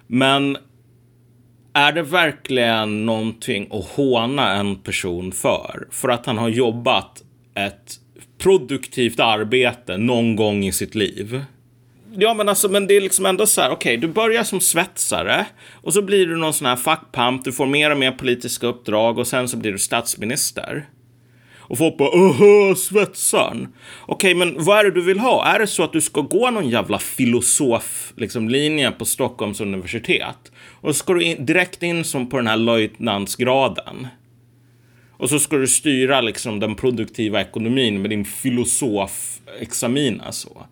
A: Men är det verkligen någonting att håna en person för? För att han har jobbat ett produktivt arbete någon gång i sitt liv? Ja, men alltså, men det är liksom ändå så här, okej, okay, du börjar som svetsare och så blir du någon sån här fackpamp, du får mer och mer politiska uppdrag och sen så blir du statsminister. Och folk bara öhö, svetsaren. Okej, okay, men vad är det du vill ha? Är det så att du ska gå någon jävla filosof liksom, linje på Stockholms universitet? Och så ska du in, direkt in som på den här löjtnantsgraden. Och så ska du styra liksom den produktiva ekonomin med din filosofexamin. Alltså.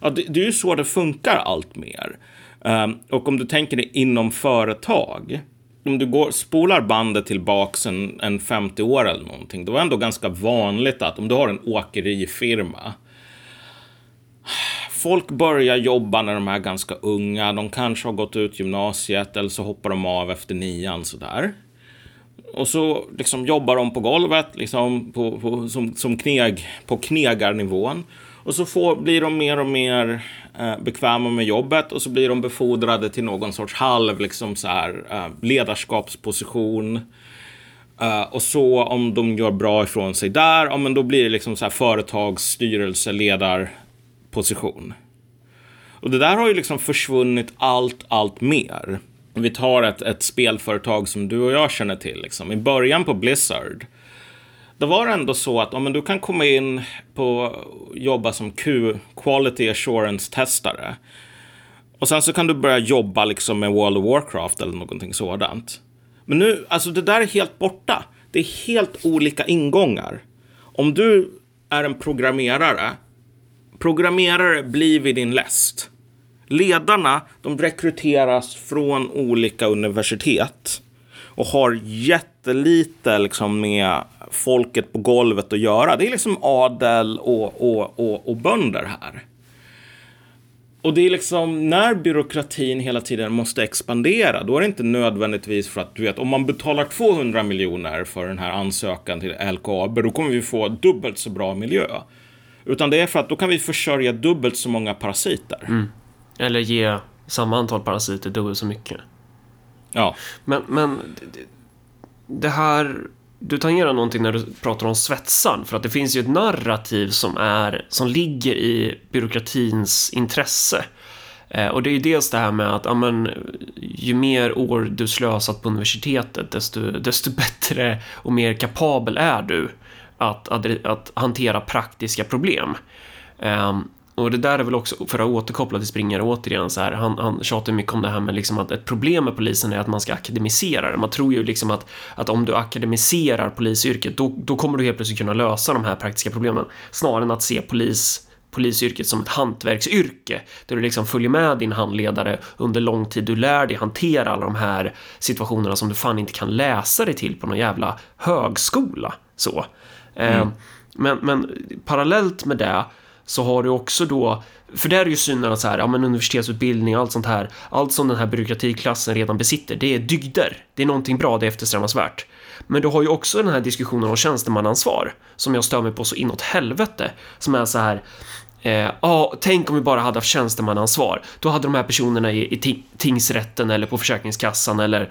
A: Ja, det, det är ju så det funkar allt mer. Um, och om du tänker dig inom företag om du går, spolar bandet tillbaks en, en 50 år eller någonting, då var det ändå ganska vanligt att om du har en åkerifirma, folk börjar jobba när de är ganska unga, de kanske har gått ut gymnasiet eller så hoppar de av efter nian sådär. Och så liksom jobbar de på golvet, liksom på, på, som, som kneg, på knegarnivån. Och så får, blir de mer och mer eh, bekväma med jobbet och så blir de befordrade till någon sorts halv liksom så här, eh, ledarskapsposition. Eh, och så om de gör bra ifrån sig där, ja, men då blir det liksom så här företagsstyrelseledarposition. Och det där har ju liksom försvunnit allt, allt mer. Vi tar ett, ett spelföretag som du och jag känner till. Liksom. I början på Blizzard då var det ändå så att om du kan komma in på jobba som Q, Quality Assurance-testare. Och sen så kan du börja jobba liksom med World of Warcraft eller någonting sådant. Men nu, alltså det där är helt borta. det är helt olika ingångar. Om du är en programmerare, programmerare blir vid din läst. Ledarna, de rekryteras från olika universitet och har jättelite liksom, med folket på golvet att göra. Det är liksom adel och, och, och, och bönder här. Och det är liksom när byråkratin hela tiden måste expandera, då är det inte nödvändigtvis för att du vet, om man betalar 200 miljoner för den här ansökan till LKAB, då kommer vi få dubbelt så bra miljö. Utan det är för att då kan vi försörja dubbelt så många parasiter.
B: Mm. Eller ge samma antal parasiter dubbelt så mycket.
A: Ja.
B: Men, men det här... Du tangerar någonting när du pratar om svetsaren, för att det finns ju ett narrativ som, är, som ligger i byråkratins intresse. Eh, och det är ju dels det här med att ja, men, ju mer år du slösat på universitetet, desto, desto bättre och mer kapabel är du att, att, att hantera praktiska problem. Um, och det där är väl också, för att återkoppla till springare återigen, så här, han, han tjatar mycket om det här med liksom att ett problem med polisen är att man ska akademisera det. Man tror ju liksom att, att om du akademiserar polisyrket, då, då kommer du helt plötsligt kunna lösa de här praktiska problemen. Snarare än att se polis polisyrket som ett hantverksyrke där du liksom följer med din handledare under lång tid. Du lär dig hantera alla de här situationerna som du fan inte kan läsa dig till på någon jävla högskola. Så. Mm. Eh, men, men parallellt med det så har du också då, för där är ju synen att så här, ja men universitetsutbildning och allt sånt här, allt som den här byråkratiklassen redan besitter, det är dygder. Det är någonting bra, det är eftersträvansvärt. Men du har ju också den här diskussionen om tjänstemannaansvar, som jag stör mig på så inåt helvete, som är så här, eh, Ja, eh, ah, tänk om vi bara hade haft tjänstemannaansvar. Då hade de här personerna i, i tingsrätten eller på Försäkringskassan eller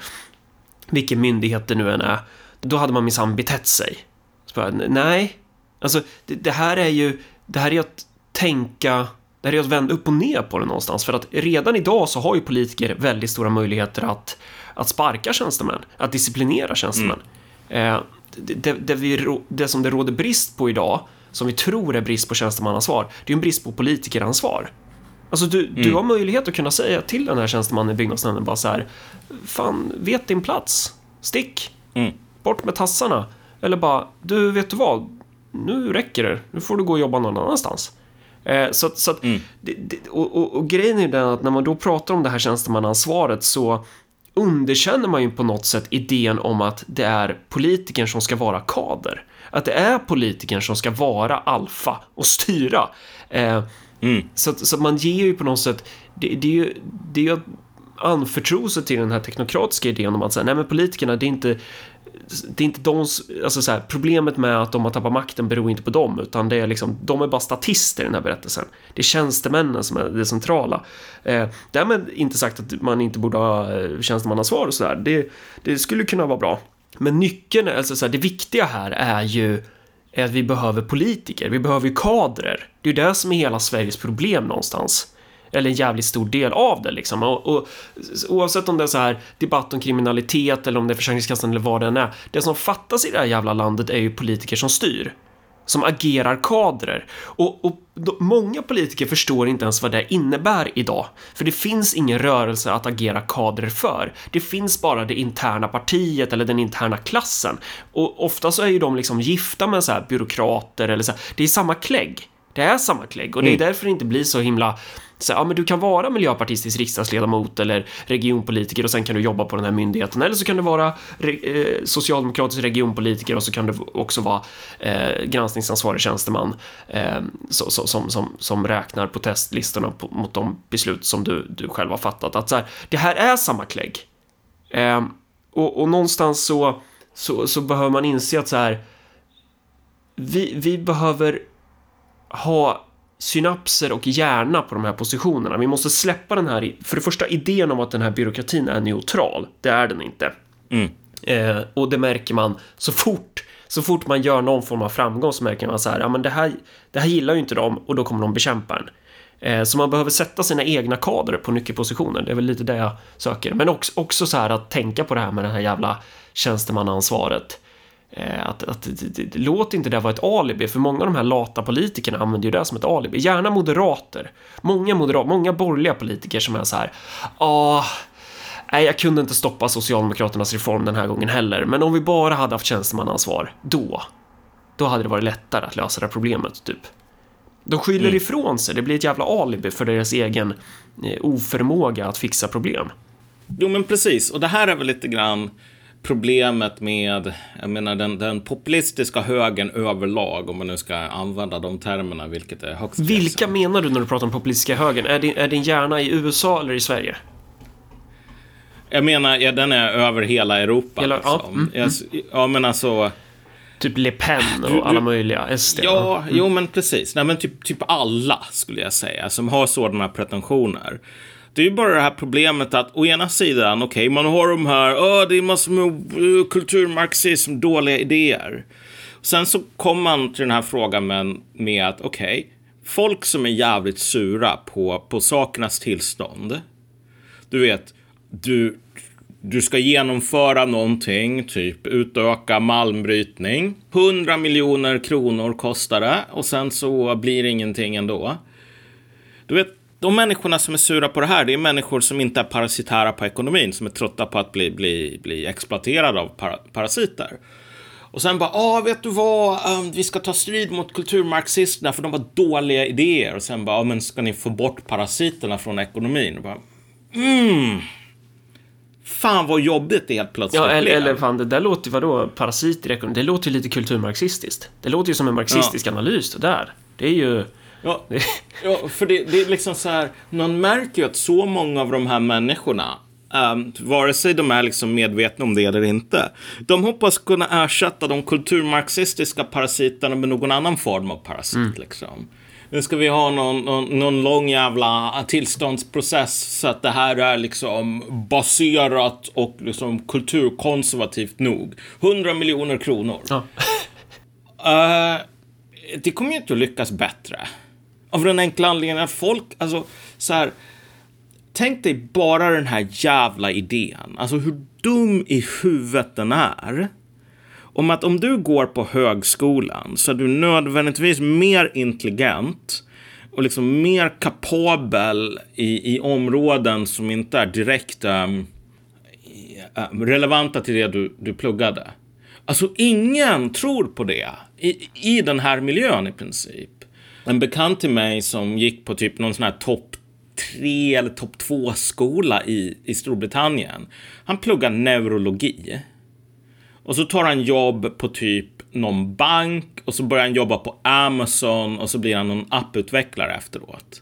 B: vilken myndighet det nu än är, då hade man minsann betett sig. Bara, nej, alltså det, det, här är ju, det här är att tänka, det här är att vända upp och ner på det någonstans. För att redan idag så har ju politiker väldigt stora möjligheter att, att sparka tjänstemän, att disciplinera tjänstemän. Mm. Eh, det, det, vi, det som det råder brist på idag, som vi tror är brist på tjänstemannaansvar, det är en brist på politikeransvar. Alltså du, mm. du har möjlighet att kunna säga till den här tjänstemannen i byggnadsnämnden bara så här, fan, vet din plats, stick, mm. bort med tassarna. Eller bara, du vet du vad, nu räcker det, nu får du gå och jobba någon annanstans. Eh, så så att, mm. det, det, och, och, och, grejen är den att när man då pratar om det här tjänstemannaansvaret så underkänner man ju på något sätt idén om att det är politikern som ska vara kader. Att det är politikern som ska vara alfa och styra. Eh, mm. så, så man ger ju på något sätt, det, det är ju, det är ju anförtro sig till den här teknokratiska idén om att säga, nej men politikerna, det är inte det är inte de, alltså så här, problemet med att de har tappat makten beror inte på dem, utan det är liksom, de är bara statister i den här berättelsen. Det är tjänstemännen som är det centrala. Eh, därmed inte sagt att man inte borde ha eh, tjänstemannasvar tjänstemannaansvar och sådär, det, det skulle kunna vara bra. Men nyckeln, alltså så här, det viktiga här är ju är att vi behöver politiker, vi behöver ju kadrer. Det är ju det som är hela Sveriges problem någonstans eller en jävligt stor del av det liksom. Och, och, oavsett om det är så här debatt om kriminalitet eller om det är Försäkringskassan eller vad det än är. Det som fattas i det här jävla landet är ju politiker som styr. Som agerar kadrer. Och, och många politiker förstår inte ens vad det innebär idag. För det finns ingen rörelse att agera kadrer för. Det finns bara det interna partiet eller den interna klassen. Och ofta så är ju de liksom gifta med så här byråkrater eller så här. Det är samma klägg. Det är samma klägg och det är mm. därför det inte blir så himla så, ja, men du kan vara miljöpartistisk riksdagsledamot eller regionpolitiker och sen kan du jobba på den här myndigheten. Eller så kan du vara re, eh, socialdemokratisk regionpolitiker och så kan du också vara eh, granskningsansvarig tjänsteman eh, så, så, som, som, som räknar protestlistorna på, mot de beslut som du, du själv har fattat. Att så här, det här är samma klägg. Eh, och, och någonstans så, så, så behöver man inse att så här, vi, vi behöver ha synapser och hjärna på de här positionerna. Vi måste släppa den här, för det första idén om att den här byråkratin är neutral. Det är den inte. Mm. Eh, och det märker man så fort, så fort man gör någon form av framgång så märker man så här, ja men det här, det här gillar ju inte de och då kommer de bekämpa en. Eh, så man behöver sätta sina egna kadrer på nyckelpositioner. Det är väl lite det jag söker. Men också, också så här att tänka på det här med det här jävla tjänstemannaansvaret. Eh, att, att, låt inte det vara ett alibi, för många av de här lata politikerna använder ju det som ett alibi. Gärna moderater. Många moderat, många borgerliga politiker som är så här, ah, Nej, jag kunde inte stoppa Socialdemokraternas reform den här gången heller, men om vi bara hade haft tjänstemannaansvar, då, då hade det varit lättare att lösa det här problemet, typ. De skyller
A: Mm.
B: ifrån sig, det blir ett jävla alibi för deras egen eh, oförmåga att fixa problem.
A: Jo, men precis. Och det här är väl lite grann problemet med, jag menar den, den populistiska högern överlag, om man nu ska använda de termerna, vilket är högst
B: Vilka
A: tveksamt.
B: menar du när du pratar om populistiska högern? Är din, är din hjärna i USA eller i Sverige?
A: Jag menar, ja, den är över hela Europa.
B: Hela- ja,
A: liksom.
B: mm,
A: Jag, ja, men alltså...
B: Typ Le Pen och
A: du-
B: alla möjliga SD.
A: Ja, jo men precis. Nej, men typ, typ alla skulle jag säga som har sådana pretensioner. Det är ju bara det här problemet att å ena sidan, okej, man har de här, åh, det är massor med uh, kulturmarxism, dåliga idéer. Sen så kommer man till den här frågan med, med att, okej, folk som är jävligt sura på, på sakernas tillstånd. Du vet, du, du ska genomföra någonting, typ utöka malmbrytning. 100 miljoner kronor kostar det och sen så blir det ingenting ändå. Du vet, de människorna som är sura på det här, det är människor som inte är parasitära på ekonomin, som är trötta på att bli, bli, bli exploaterade av para, parasiter. Och sen bara, ah, vet du vad, Ehm, vi ska ta strid mot kulturmarxisterna för de har dåliga idéer. Och sen bara, ah, men ska ni få bort parasiterna från ekonomin? Och bara, mm. Fan vad jobbigt det helt plötsligt
B: Ja, eller, eller fan, det där låter ju, vadå, parasiter i ekonomin, det låter ju lite kulturmarxistiskt. Det låter ju som en marxistisk analys, det där. Det är ju...
A: Ja, ja för det, det är liksom så här, man märker ju att så många av de här människorna, um, vare sig de är liksom medvetna om det eller inte, de hoppas kunna ersätta de kulturmarxistiska parasiterna med någon annan form av parasit. Liksom. Nu ska vi ha någon, någon, någon lång jävla tillståndsprocess så att det här är liksom baserat och liksom kulturkonservativt nog. 100 miljoner kronor.
B: Ja.
A: Eh, det kommer ju inte att lyckas bättre. Av den enkla anledningen att folk, alltså så här. Tänk dig bara den här jävla idén, alltså hur dum i huvudet den är. Om att om du går på högskolan så är du nödvändigtvis mer intelligent och liksom mer kapabel i, i områden som inte är direkt um, relevanta till det du, du pluggade. Alltså ingen tror på det i, i den här miljön i princip. En bekant till mig som gick på typ någon sån här topp tre eller topp två skola i, i Storbritannien. Han pluggar neurologi. Och så tar han jobb på typ någon bank och så börjar han jobba på Amazon och så blir han någon apputvecklare efteråt.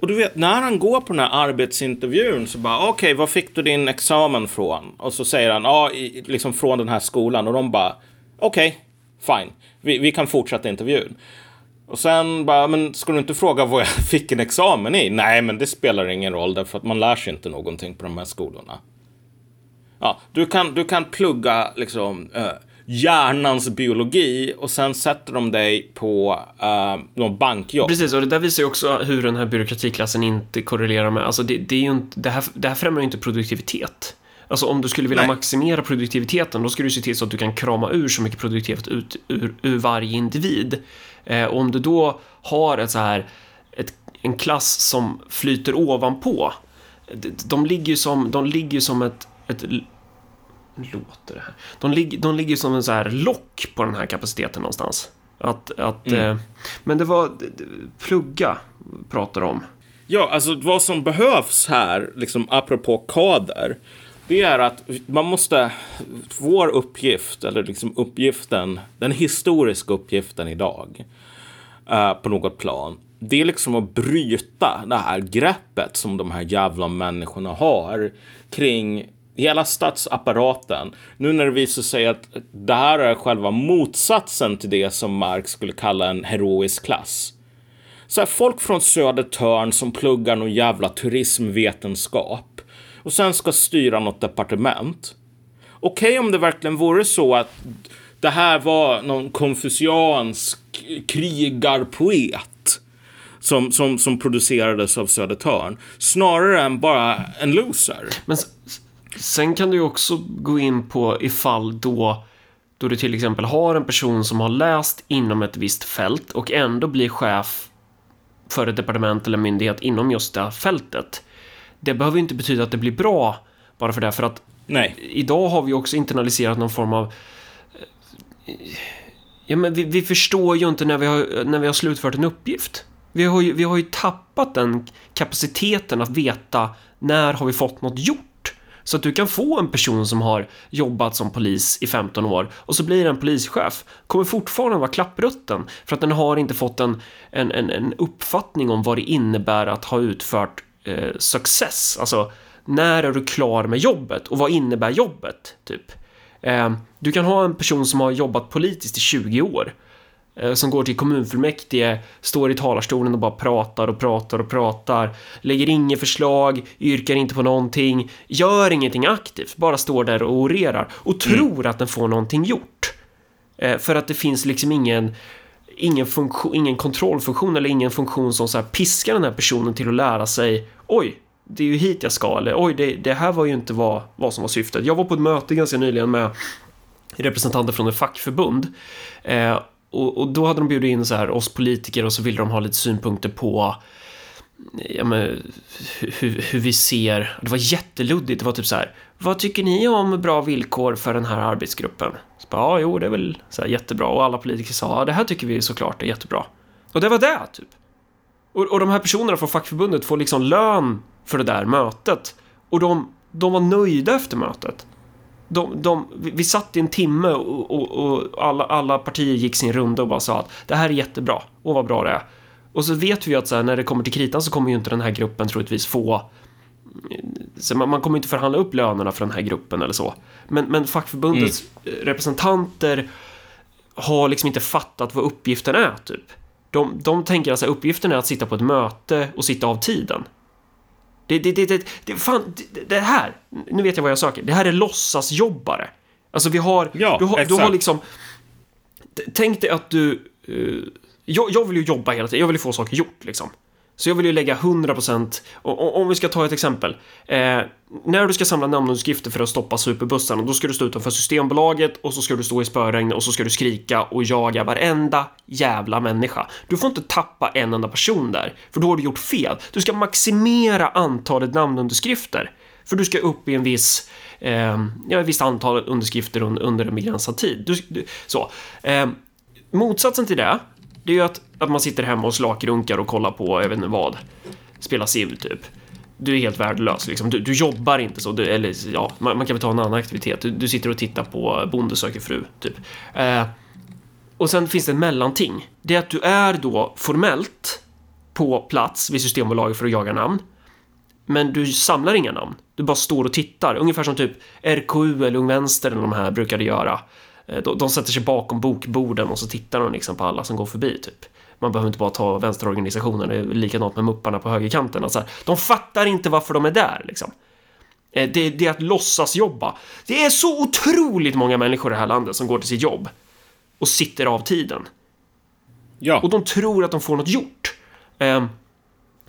A: Och du vet, när han går på den här arbetsintervjun så bara, okej, var fick du din examen från? Och så säger han, ja, ah, liksom från den här skolan. Och de bara, okej, fine, vi, vi kan fortsätta intervjun. Och sen bara, men ska du inte fråga vad jag fick en examen i? Nej, men det spelar ingen roll därför att man lär sig inte någonting på de här skolorna. Ja, du kan, du kan plugga liksom eh, hjärnans biologi och sen sätter de dig på uh, någon bankjobb.
B: Precis, och det där visar ju också hur den här byråkratiklassen inte korrelerar med, alltså det, det är ju inte, det här, det här främjar ju inte produktivitet. Alltså om du skulle vilja
A: Nej.
B: maximera produktiviteten, då ska du se till så att du kan krama ur så mycket produktivitet ut ur, ur varje individ. Eh, och om du då har ett så här, ett, en klass som flyter ovanpå, de, de ligger ju som, de ligger som ett, ett låter det här? De, lig, de ligger som en så här lock på den här kapaciteten någonstans. Att, att, eh, men det var plugga pratar om.
A: Ja, alltså vad som behövs här, liksom apropå kader, det är att man måste, vår uppgift, eller liksom uppgiften, den historiska uppgiften idag, eh, på något plan, det är liksom att bryta det här greppet som de här jävla människorna har kring hela statsapparaten. Nu när det visar sig att det här är själva motsatsen till det som Marx skulle kalla en heroisk klass. Så här, folk från Södertörn som pluggar någon jävla turismvetenskap och sen ska styra något departement. Okej om det verkligen vore så att det här var någon konfuciansk krigarpoet som, som, som producerades av Södertörn. Snarare än bara en loser.
B: Men sen kan du ju också gå in på ifall då då du till exempel har en person som har läst inom ett visst fält och ändå blir chef för ett departement eller myndighet inom just det här fältet. Det behöver ju inte betyda att det blir bra bara för det. För att
A: Nej.
B: idag har vi också internaliserat någon form av... eh, Ja, men vi, vi förstår ju inte när vi, har, när vi har slutfört en uppgift. Vi har, ju, vi har ju tappat den kapaciteten att veta när har vi fått något gjort. Så att du kan få en person som har jobbat som polis i 15 år och så blir en polischef, kommer fortfarande vara klapprutten för att den har inte fått en, en, en, en uppfattning om vad det innebär att ha utfört eh, success. Alltså, när är du klar med jobbet och vad innebär jobbet? Typ. Eh, du kan ha en person som har jobbat politiskt i 20 år eh, som går till kommunfullmäktige, står i talarstolen och bara pratar och pratar och pratar, lägger inget förslag, yrkar inte på någonting, gör ingenting aktivt, bara står där och orerar och tror att den får någonting gjort. Eh, För att det finns liksom ingen ingen, funktion, ingen kontrollfunktion eller ingen funktion som så här piskar den här personen till att lära sig oj, det är ju hit jag ska eller oj, det, det här var ju inte vad, vad som var syftet. Jag var på ett möte ganska nyligen med representanter från ett fackförbund eh, och, och då hade de bjudit in så här oss politiker och så ville de ha lite synpunkter på ja, men, hur, hur vi ser, det var jätteluddigt, det var typ så här, vad tycker ni om bra villkor för den här arbetsgruppen? Så bara, ja, jo, det är väl så här jättebra och alla politiker sa, ja, det här tycker vi såklart är jättebra. Och det var det, typ. Och, och de här personerna från fackförbundet får liksom lön för det där mötet och de, de var nöjda efter mötet. De, de, vi satt i en timme och, och, och alla, alla partier gick sin runda och bara sa att det här är jättebra och vad bra det är. Och så vet vi ju att så här, när det kommer till kritan så kommer ju inte den här gruppen troligtvis få så man, man kommer inte förhandla upp lönerna för den här gruppen eller så. Men, men fackförbundets representanter har liksom inte fattat vad uppgiften är, typ. De, de tänker alltså uppgiften är att sitta på ett möte och sitta av tiden. Det, det, det, det, det, fan, det, det här, nu vet jag vad jag söker, det här är låtsasjobbare. Alltså vi har,
A: Ja,
B: du, har du har liksom, tänk dig att du, eh, jag, jag vill ju jobba hela tiden, jag vill ju få saker gjort liksom. Så jag vill ju lägga 100% och, och, om vi ska ta ett exempel. Eh, när du ska samla namnunderskrifter för att stoppa superbussarna, då ska du stå utanför Systembolaget och så ska du stå i spöregn och så ska du skrika och jaga varenda jävla människa. Du får inte tappa en enda person där, för då har du gjort fel. Du ska maximera antalet namnunderskrifter. För du ska upp i en viss, eh, ja, ett visst antal underskrifter under under en begränsad tid. Du, du, så. Eh, motsatsen till det, det är ju att, att man sitter hemma och slakrunkar och kollar på, jag vet inte vad, spela Civ typ. Du är helt värdelös liksom. Du, du jobbar inte så, du, eller ja, man, man kan väl ta en annan aktivitet. Du, du sitter och tittar på Bonde söker fru, typ. Eh, och sen finns det ett mellanting. Det är att du är då formellt på plats vid Systembolaget för att jaga namn. Men du samlar inga namn. Du bara står och tittar. Ungefär som typ RKU eller Ung Vänster eller de här brukade göra. Eh, De, de sätter sig bakom bokborden och så tittar de liksom på alla som går förbi typ. Man behöver inte bara ta vänsterorganisationen, det är likadant med mupparna på högerkanten. Alltså, de fattar inte varför de är där liksom. Eh, Det, det är att låtsas jobba. Det är så otroligt många människor i det här landet som går till sitt jobb och sitter av tiden.
A: Ja.
B: Och de tror att de får något gjort.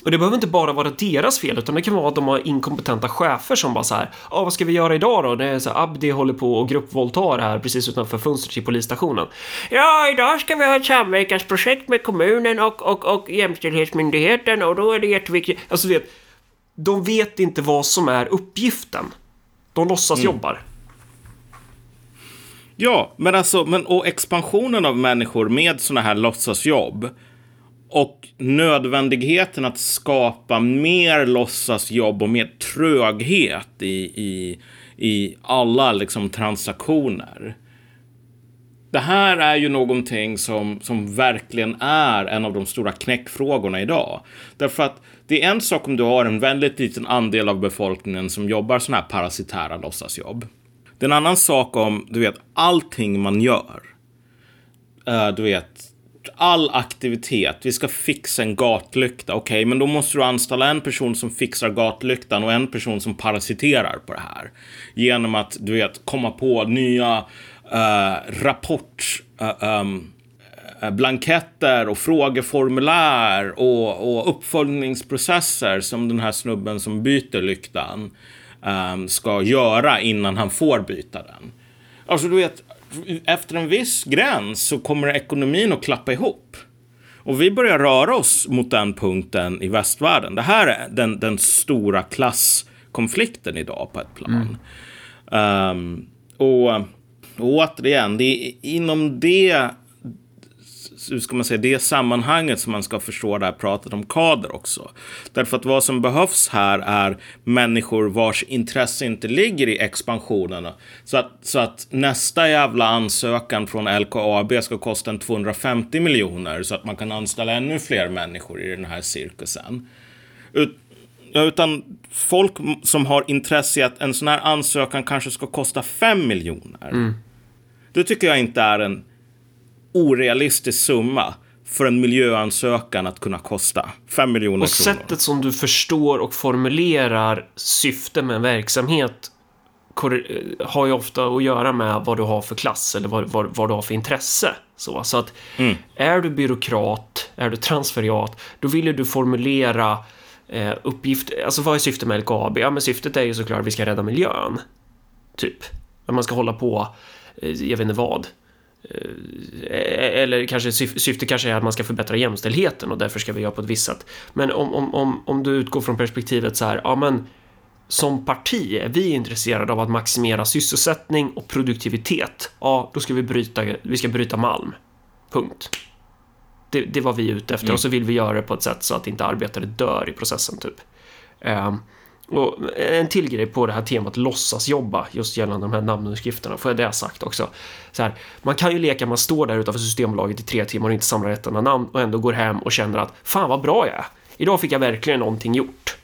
B: Och det behöver inte bara vara deras fel, utan det kan vara att de har inkompetenta chefer som bara så här, ja, vad ska vi göra idag då? Det är så här, Abdi håller på och gruppvåldtar här precis utanför fönstret till polisstationen. Ja, idag ska vi ha ett samverkansprojekt med kommunen och, och, och Jämställdhetsmyndigheten och då är det jätteviktigt. Alltså, du vet, de vet inte vad som är uppgiften. De låtsas jobbar.
A: Ja, men alltså, men, och expansionen av människor med sådana här låtsasjobb och nödvändigheten att skapa mer låtsasjobb och mer tröghet i, i, i alla liksom, transaktioner. Det här är ju någonting som, som verkligen är en av de stora knäckfrågorna idag. Därför att det är en sak om du har en väldigt liten andel av befolkningen som jobbar sådana här parasitära låtsasjobb. Det är en annan sak om, du vet, allting man gör. Uh, du vet, all aktivitet. Vi ska fixa en gatlykta. Okej, men då måste du anställa en person som fixar gatlyktan och en person som parasiterar på det här. Genom att, du vet, komma på nya uh, rapport... Uh, um, blanketter och frågeformulär och, och uppföljningsprocesser som den här snubben som byter lyktan um, ska göra innan han får byta den. Alltså du vet, efter en viss gräns så kommer ekonomin att klappa ihop. Och vi börjar röra oss mot den punkten i västvärlden. Det här är den, den stora konflikten idag på ett plan. Mm. Um, och, och återigen, det är inom det hur ska man säga, det sammanhanget som man ska förstå det här pratet om kader också. Därför att vad som behövs här är människor vars intresse inte ligger i expansionen. Så att, så att nästa jävla ansökan från LKAB ska kosta en 250 miljoner så att man kan anställa ännu fler människor i den här cirkusen. Ut, utan folk som har intresse i att en sån här ansökan kanske ska kosta 5 miljoner. Mm. Det tycker jag inte är en orealistisk summa för en miljöansökan att kunna kosta 5 miljoner kronor. Och
B: sättet som du förstår och formulerar syfte med en verksamhet har ju ofta att göra med vad du har för klass eller vad, vad, vad du har för intresse. Så, så att mm. är du byråkrat, är du transferiat, då vill ju du formulera eh, uppgift, alltså vad är syftet med LKAB? Ja, men syftet är ju såklart att vi ska rädda miljön. Typ. Att man ska hålla på, eh, jag vet inte vad, Eh, eller kanske syftet kanske är att man ska förbättra jämställdheten och därför ska vi göra på ett visst sätt. Men om, om, om, om du utgår från perspektivet så här, ja men som parti är vi intresserade av att maximera sysselsättning och produktivitet. Ja, då ska vi bryta, vi ska bryta malm. Punkt. Det, det var vi ute efter mm. och så vill vi göra det på ett sätt så att inte arbetare dör i processen typ. Um, och en till grej på det här temat låtsasjobba, just gällande de här namnunderskrifterna, får jag det sagt också. Så här, man kan ju leka man står där utanför Systembolaget i tre timmar och inte samlar ett enda namn och ändå går hem och känner att fan vad bra jag är. Idag fick jag verkligen någonting gjort.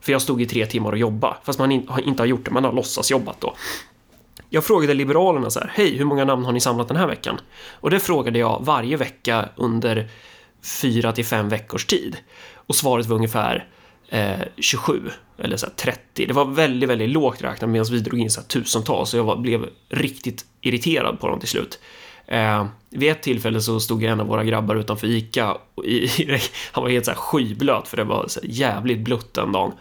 B: För jag stod i tre timmar och jobbade, fast man inte har gjort det, man har låtsasjobbat då. Jag frågade Liberalerna så här, hej, hur många namn har ni samlat den här veckan? Och det frågade jag varje vecka under fyra till fem veckors tid. Och svaret var ungefär eh, 27 eller så 30. Det var väldigt, väldigt lågt räknat medan vi drog in så tusentals och jag var, blev riktigt irriterad på dem till slut. Eh, vid ett tillfälle så stod en av våra grabbar utanför ICA och i, i, han var helt så här skyblöt för det var så jävligt blött den dagen.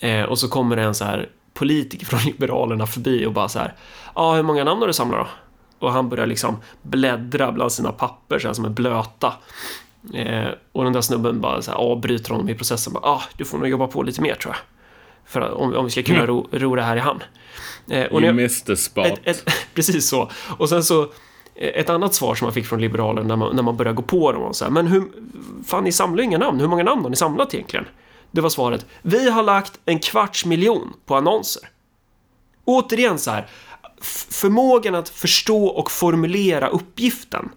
B: Eh, och så kommer det en så här politiker från Liberalerna förbi och bara så här, ja, ah, hur många namn har du samlat då? Och han börjar liksom bläddra bland sina papper så här, som är blöta. Eh, och den där snubben bara så här, avbryter honom i processen. Bara, ah, du får nog jobba på lite mer tror jag. För om, om vi ska kunna mm. ro, ro det här i hamn.
A: Eh, och you missed the spot. Ett,
B: ett, precis så. Och sen så eh, ett annat svar som man fick från Liberalerna när man, när man började gå på dem och så här, men hur, fan ni samlar inga namn, hur många namn har ni samlat egentligen? Det var svaret, vi har lagt en kvarts miljon på annonser. Återigen så här, förmågan att förstå och formulera uppgiften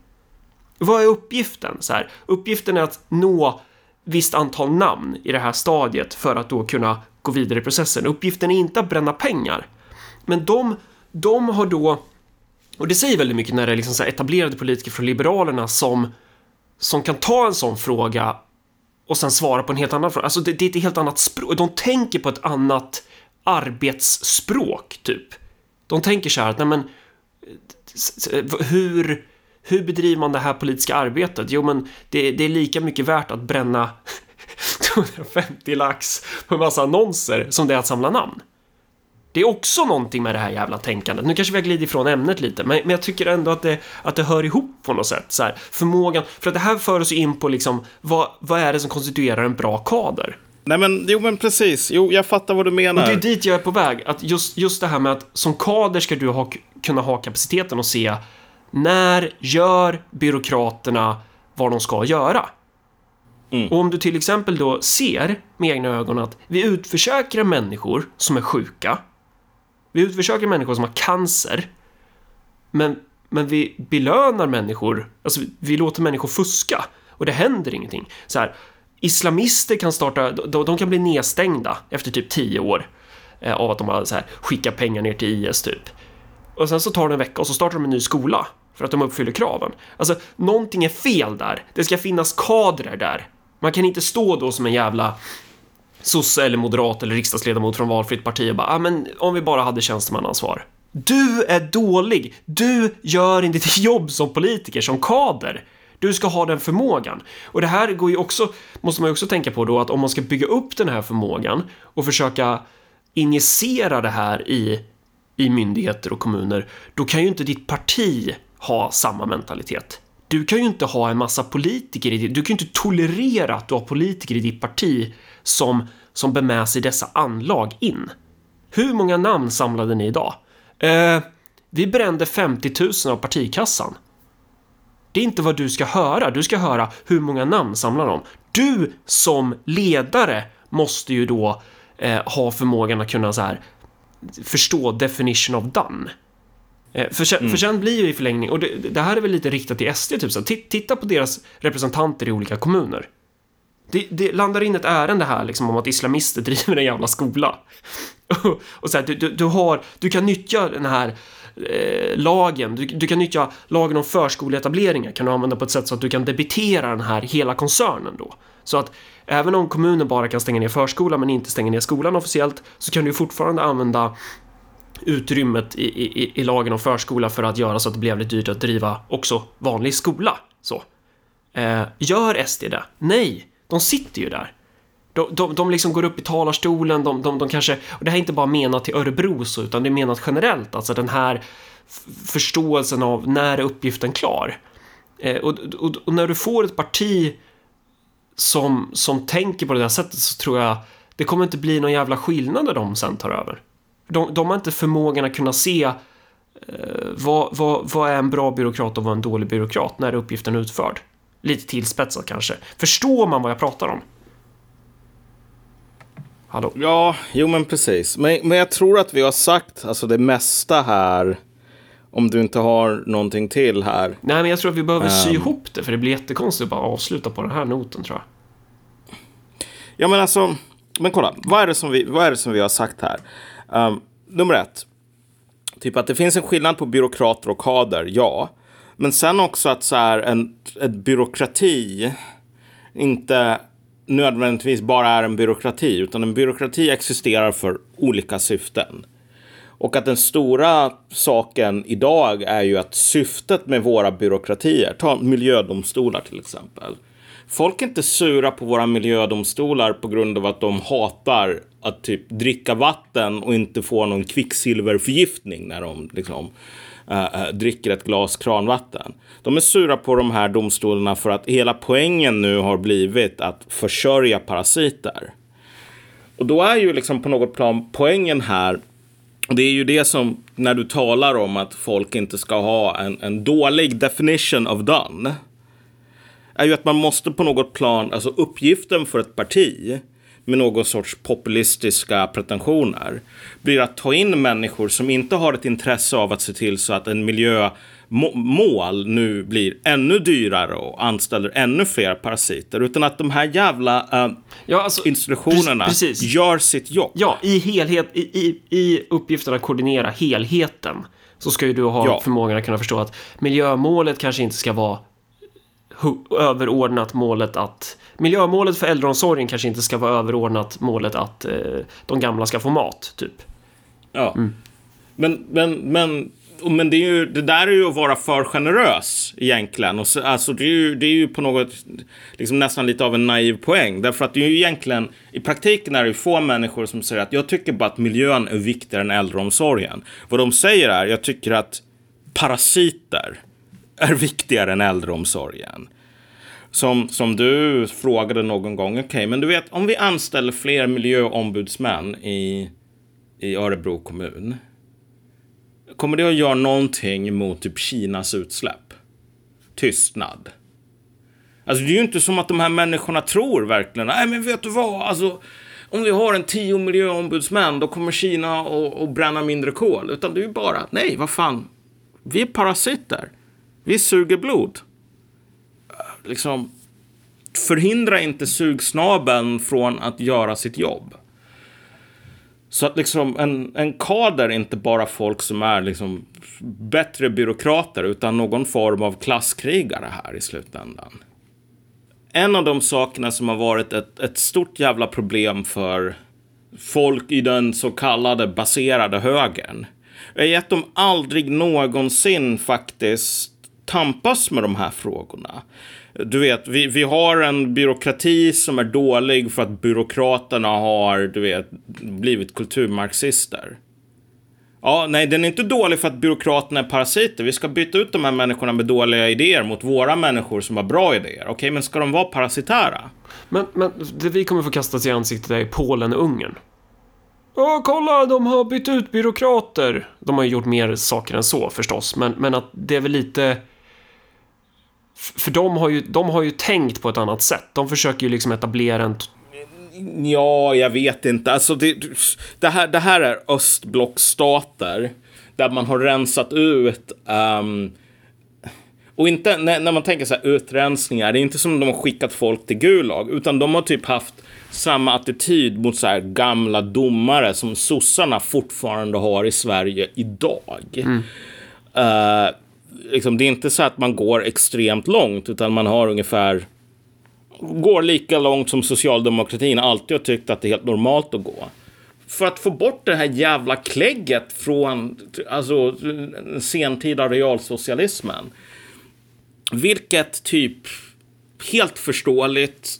B: vad är uppgiften? Så här, uppgiften är att nå visst antal namn i det här stadiet för att då kunna gå vidare i processen. Uppgiften är inte att bränna pengar. Men de, de har då, och det säger väldigt mycket när det är liksom så etablerade politiker från Liberalerna som, som kan ta en sån fråga och sen svara på en helt annan fråga. Alltså det, det är ett helt annat språk. De tänker på ett annat arbetsspråk, typ. De tänker så här att, nej men, hur hur bedriver man det här politiska arbetet? Jo, men det, det är lika mycket värt att bränna 250 lax på en massa annonser som det är att samla namn. Det är också någonting med det här jävla tänkandet. Nu kanske vi har glidit ifrån ämnet lite, men, men jag tycker ändå att det, att det hör ihop på något sätt. Så här, förmågan, för att det här för oss in på liksom, vad, vad är det som konstituerar en bra kader?
A: Nej men, jo men precis, jo jag fattar vad du menar.
B: Och det är dit jag är på väg, att just, just det här med att som kader ska du ha, kunna ha kapaciteten att se när gör byråkraterna vad de ska göra? Mm. Och om du till exempel då ser med egna ögon att vi utförsäkrar människor som är sjuka. Vi utförsäkrar människor som har cancer. Men, men vi belönar människor, alltså vi låter människor fuska och det händer ingenting. Så här, islamister kan starta, de, de kan bli nedstängda efter typ tio år eh, av att de har så här, skickat pengar ner till IS typ. Och sen så tar det en vecka och så startar de en ny skola för att de uppfyller kraven. Alltså, någonting är fel där. Det ska finnas kadrer där. Man kan inte stå då som en jävla sosse eller moderat eller riksdagsledamot från valfritt parti och bara, ah, men om vi bara hade tjänstemannaansvar. Du är dålig. Du gör inte ditt jobb som politiker, som kader. Du ska ha den förmågan. Och det här går ju också, måste man ju också tänka på då, att om man ska bygga upp den här förmågan och försöka injicera det här i, i myndigheter och kommuner, då kan ju inte ditt parti ha samma mentalitet. Du kan ju inte ha en massa politiker i ditt, du kan ju inte tolerera att du har politiker i ditt parti som som bär med sig dessa anlag in. Hur många namn samlade ni idag? Eh, vi brände 50 000 av partikassan. Det är inte vad du ska höra. Du ska höra hur många namn samlar de. Du som ledare måste ju då eh, ha förmågan att kunna så här förstå definition of done. Eh, för, sen, mm. för sen blir ju i förlängning, och det, det, här är väl lite riktat till SD, typ så titta på deras representanter i olika kommuner. Det, det, landar in ett ärende här liksom om att islamister driver en jävla skola. och så här, du, du, du, har, du kan nyttja den här eh, lagen, du, du, kan nyttja lagen om förskoleetableringar kan du använda på ett sätt så att du kan debitera den här hela koncernen då. Så att även om kommunen bara kan stänga ner förskolan men inte stänga ner skolan officiellt så kan du fortfarande använda utrymmet i, i, i lagen om förskola för att göra så att det blir jävligt dyrt att driva också vanlig skola. Så. Eh, gör SD det? Nej, de sitter ju där. De, de, de liksom går upp i talarstolen, de, de, de kanske, och det här är inte bara menat till Örebro så, utan det är menat generellt, alltså den här förståelsen av när är uppgiften klar? Eh, och, och, och, när du får ett parti som, som tänker på det där sättet så tror jag det kommer inte bli någon jävla skillnad när de sen tar över. De, de har inte förmågan att kunna se eh, vad, vad, vad är en bra byråkrat och vad är en dålig byråkrat när uppgiften är utförd. Lite tillspetsat kanske. Förstår man vad jag pratar om? Hallå?
A: Ja, jo men precis. Men, men jag tror att vi har sagt alltså det mesta här. Om du inte har någonting till här.
B: Nej, men jag tror att vi behöver sy um, ihop det. För det blir jättekonstigt att bara avsluta på den här noten tror jag.
A: Ja, men alltså. Men kolla, vad är det som vi, vad är det som vi har sagt här? Um, nummer ett. Typ att det finns en skillnad på byråkrater och kader, ja. Men sen också att så här, en, en byråkrati inte nödvändigtvis bara är en byråkrati, utan en byråkrati existerar för olika syften. Och att den stora saken idag är ju att syftet med våra byråkratier, ta miljödomstolar till exempel. Folk är inte sura på våra miljödomstolar på grund av att de hatar att typ dricka vatten och inte få någon kvicksilverförgiftning när de liksom äh, dricker ett glas kranvatten. De är sura på de här domstolarna för att hela poängen nu har blivit att försörja parasiter. Och då är ju liksom på något plan poängen här det är ju det som, när du talar om att folk inte ska ha en, en dålig definition of done, är ju att man måste på något plan, alltså uppgiften för ett parti med någon sorts populistiska pretensioner blir att ta in människor som inte har ett intresse av att se till så att en miljö miljömål nu blir ännu dyrare och anställer ännu fler parasiter. Utan att de här jävla uh, ja, alltså, institutionerna precis. gör sitt jobb.
B: Ja, i helhet, i, i, i uppgiften att koordinera helheten så ska ju du ha ja. förmågan att kunna förstå att miljömålet kanske inte ska vara överordnat målet att miljömålet för äldreomsorgen kanske inte ska vara överordnat målet att eh, de gamla ska få mat, typ.
A: Ja. Mm. Men, men, men, men det, är ju, det där är ju att vara för generös egentligen. Och så, alltså, det, är ju, det är ju på något, liksom nästan lite av en naiv poäng. Därför att det är ju egentligen, i praktiken är det ju få människor som säger att jag tycker bara att miljön är viktigare än äldreomsorgen. Vad de säger är, jag tycker att parasiter är viktigare än äldreomsorgen. Som, som du frågade någon gång, okej, okay, men du vet om vi anställer fler miljöombudsmän i, i Örebro kommun. Kommer det att göra någonting mot typ Kinas utsläpp? Tystnad. Alltså det är ju inte som att de här människorna tror verkligen, nej men vet du vad, alltså om vi har en tio miljöombudsmän då kommer Kina att bränna mindre kol. Utan det är ju bara, nej vad fan, vi är parasiter. Vi suger blod. Liksom, förhindra inte sugsnabeln från att göra sitt jobb. Så att liksom en, en kader är inte bara folk som är liksom bättre byråkrater utan någon form av klasskrigare här i slutändan. En av de sakerna som har varit ett, ett stort jävla problem för folk i den så kallade baserade högern är att de aldrig någonsin faktiskt tampas med de här frågorna. Du vet, vi, vi har en byråkrati som är dålig för att byråkraterna har, du vet, blivit kulturmarxister. Ja, nej, den är inte dålig för att byråkraterna är parasiter. Vi ska byta ut de här människorna med dåliga idéer mot våra människor som har bra idéer. Okej, men ska de vara parasitära?
B: Men, men det vi kommer få kastas i ansiktet är Polen och Ungern. Ja, kolla, de har bytt ut byråkrater. De har ju gjort mer saker än så förstås, men, men att det är väl lite... För de har, ju, de har ju tänkt på ett annat sätt. De försöker ju liksom etablera en...
A: Ja, jag vet inte. Alltså, det, det, här, det här är östblockstater där man har rensat ut um, och inte när, när, man tänker så här utrensningar, det är inte som de har skickat folk till Gulag, utan de har typ haft samma attityd mot så här gamla domare som sossarna fortfarande har i Sverige idag. Mm. Uh, liksom, det är inte så att man går extremt långt, utan man har ungefär går lika långt som socialdemokratin alltid har tyckt att det är helt normalt att gå. För att få bort det här jävla klägget från alltså, den sentida realsocialismen. Vilket typ helt förståeligt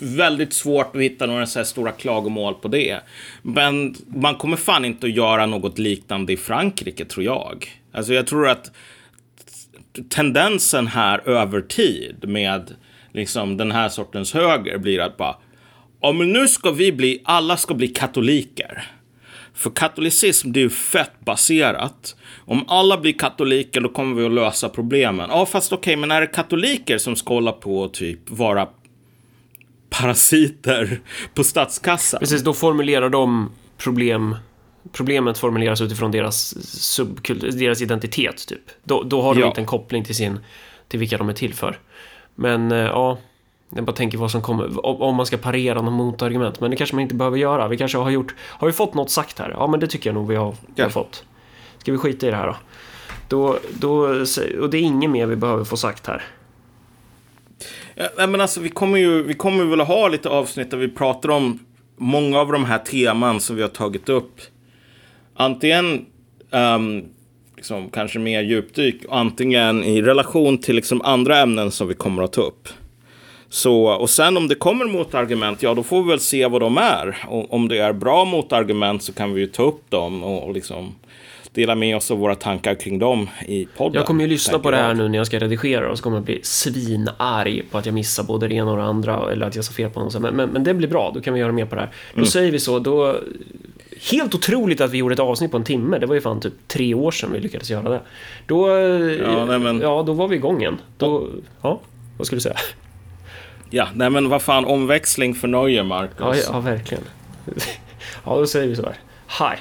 A: väldigt svårt att hitta några så här stora klagomål på det. Men man kommer fan inte att göra något liknande i Frankrike, tror jag. Alltså jag tror att tendensen här över tid med liksom den här sortens höger blir att bara Ja, men nu ska vi bli, alla ska bli katoliker. För katolicism, det är ju fett baserat. Om alla blir katoliker, då kommer vi att lösa problemen. Ja, fast okej, okay, men är det katoliker som ska hålla på och typ vara parasiter på statskassan?
B: Precis, då formulerar de problem problemet formuleras utifrån deras subkultur, deras identitet typ. Då, då har de ja. inte en koppling till sin, till vilka de är till för. Men eh, ja, jag bara tänker vad som kommer, om man ska parera något motargument. Men det kanske man inte behöver göra. Vi kanske har gjort, har vi fått något sagt här? Ja, men det tycker jag nog vi har, vi har fått. Ska vi skita i det här då? Då, då? Och det är inget mer vi behöver få sagt här.
A: Ja, men alltså, vi kommer ju vi kommer väl ha lite avsnitt där vi pratar om många av de här teman som vi har tagit upp. Antingen um, liksom, kanske mer djupdyk, antingen i relation till liksom, andra ämnen som vi kommer att ta upp. Så, och sen om det kommer motargument, ja då får vi väl se vad de är. Och om det är bra motargument så kan vi ju ta upp dem och, och liksom dela med oss av våra tankar kring dem i podden.
B: Jag kommer ju lyssna på det här nu när jag ska redigera och så kommer jag bli svinarg på att jag missar både det ena och det andra eller att jag sa fel på något. Men, men, men det blir bra, då kan vi göra mer på det här. Då mm. säger vi så, då... Helt otroligt att vi gjorde ett avsnitt på en timme. Det var ju fan typ tre år sedan vi lyckades göra det. Då... Ja, nej, men... ja då var vi igång igen. Då... Ja, vad skulle du säga?
A: Ja, nej men vad fan, omväxling för nöje, Marcus.
B: Ja, ja, verkligen. ja, då säger vi så här. Hi.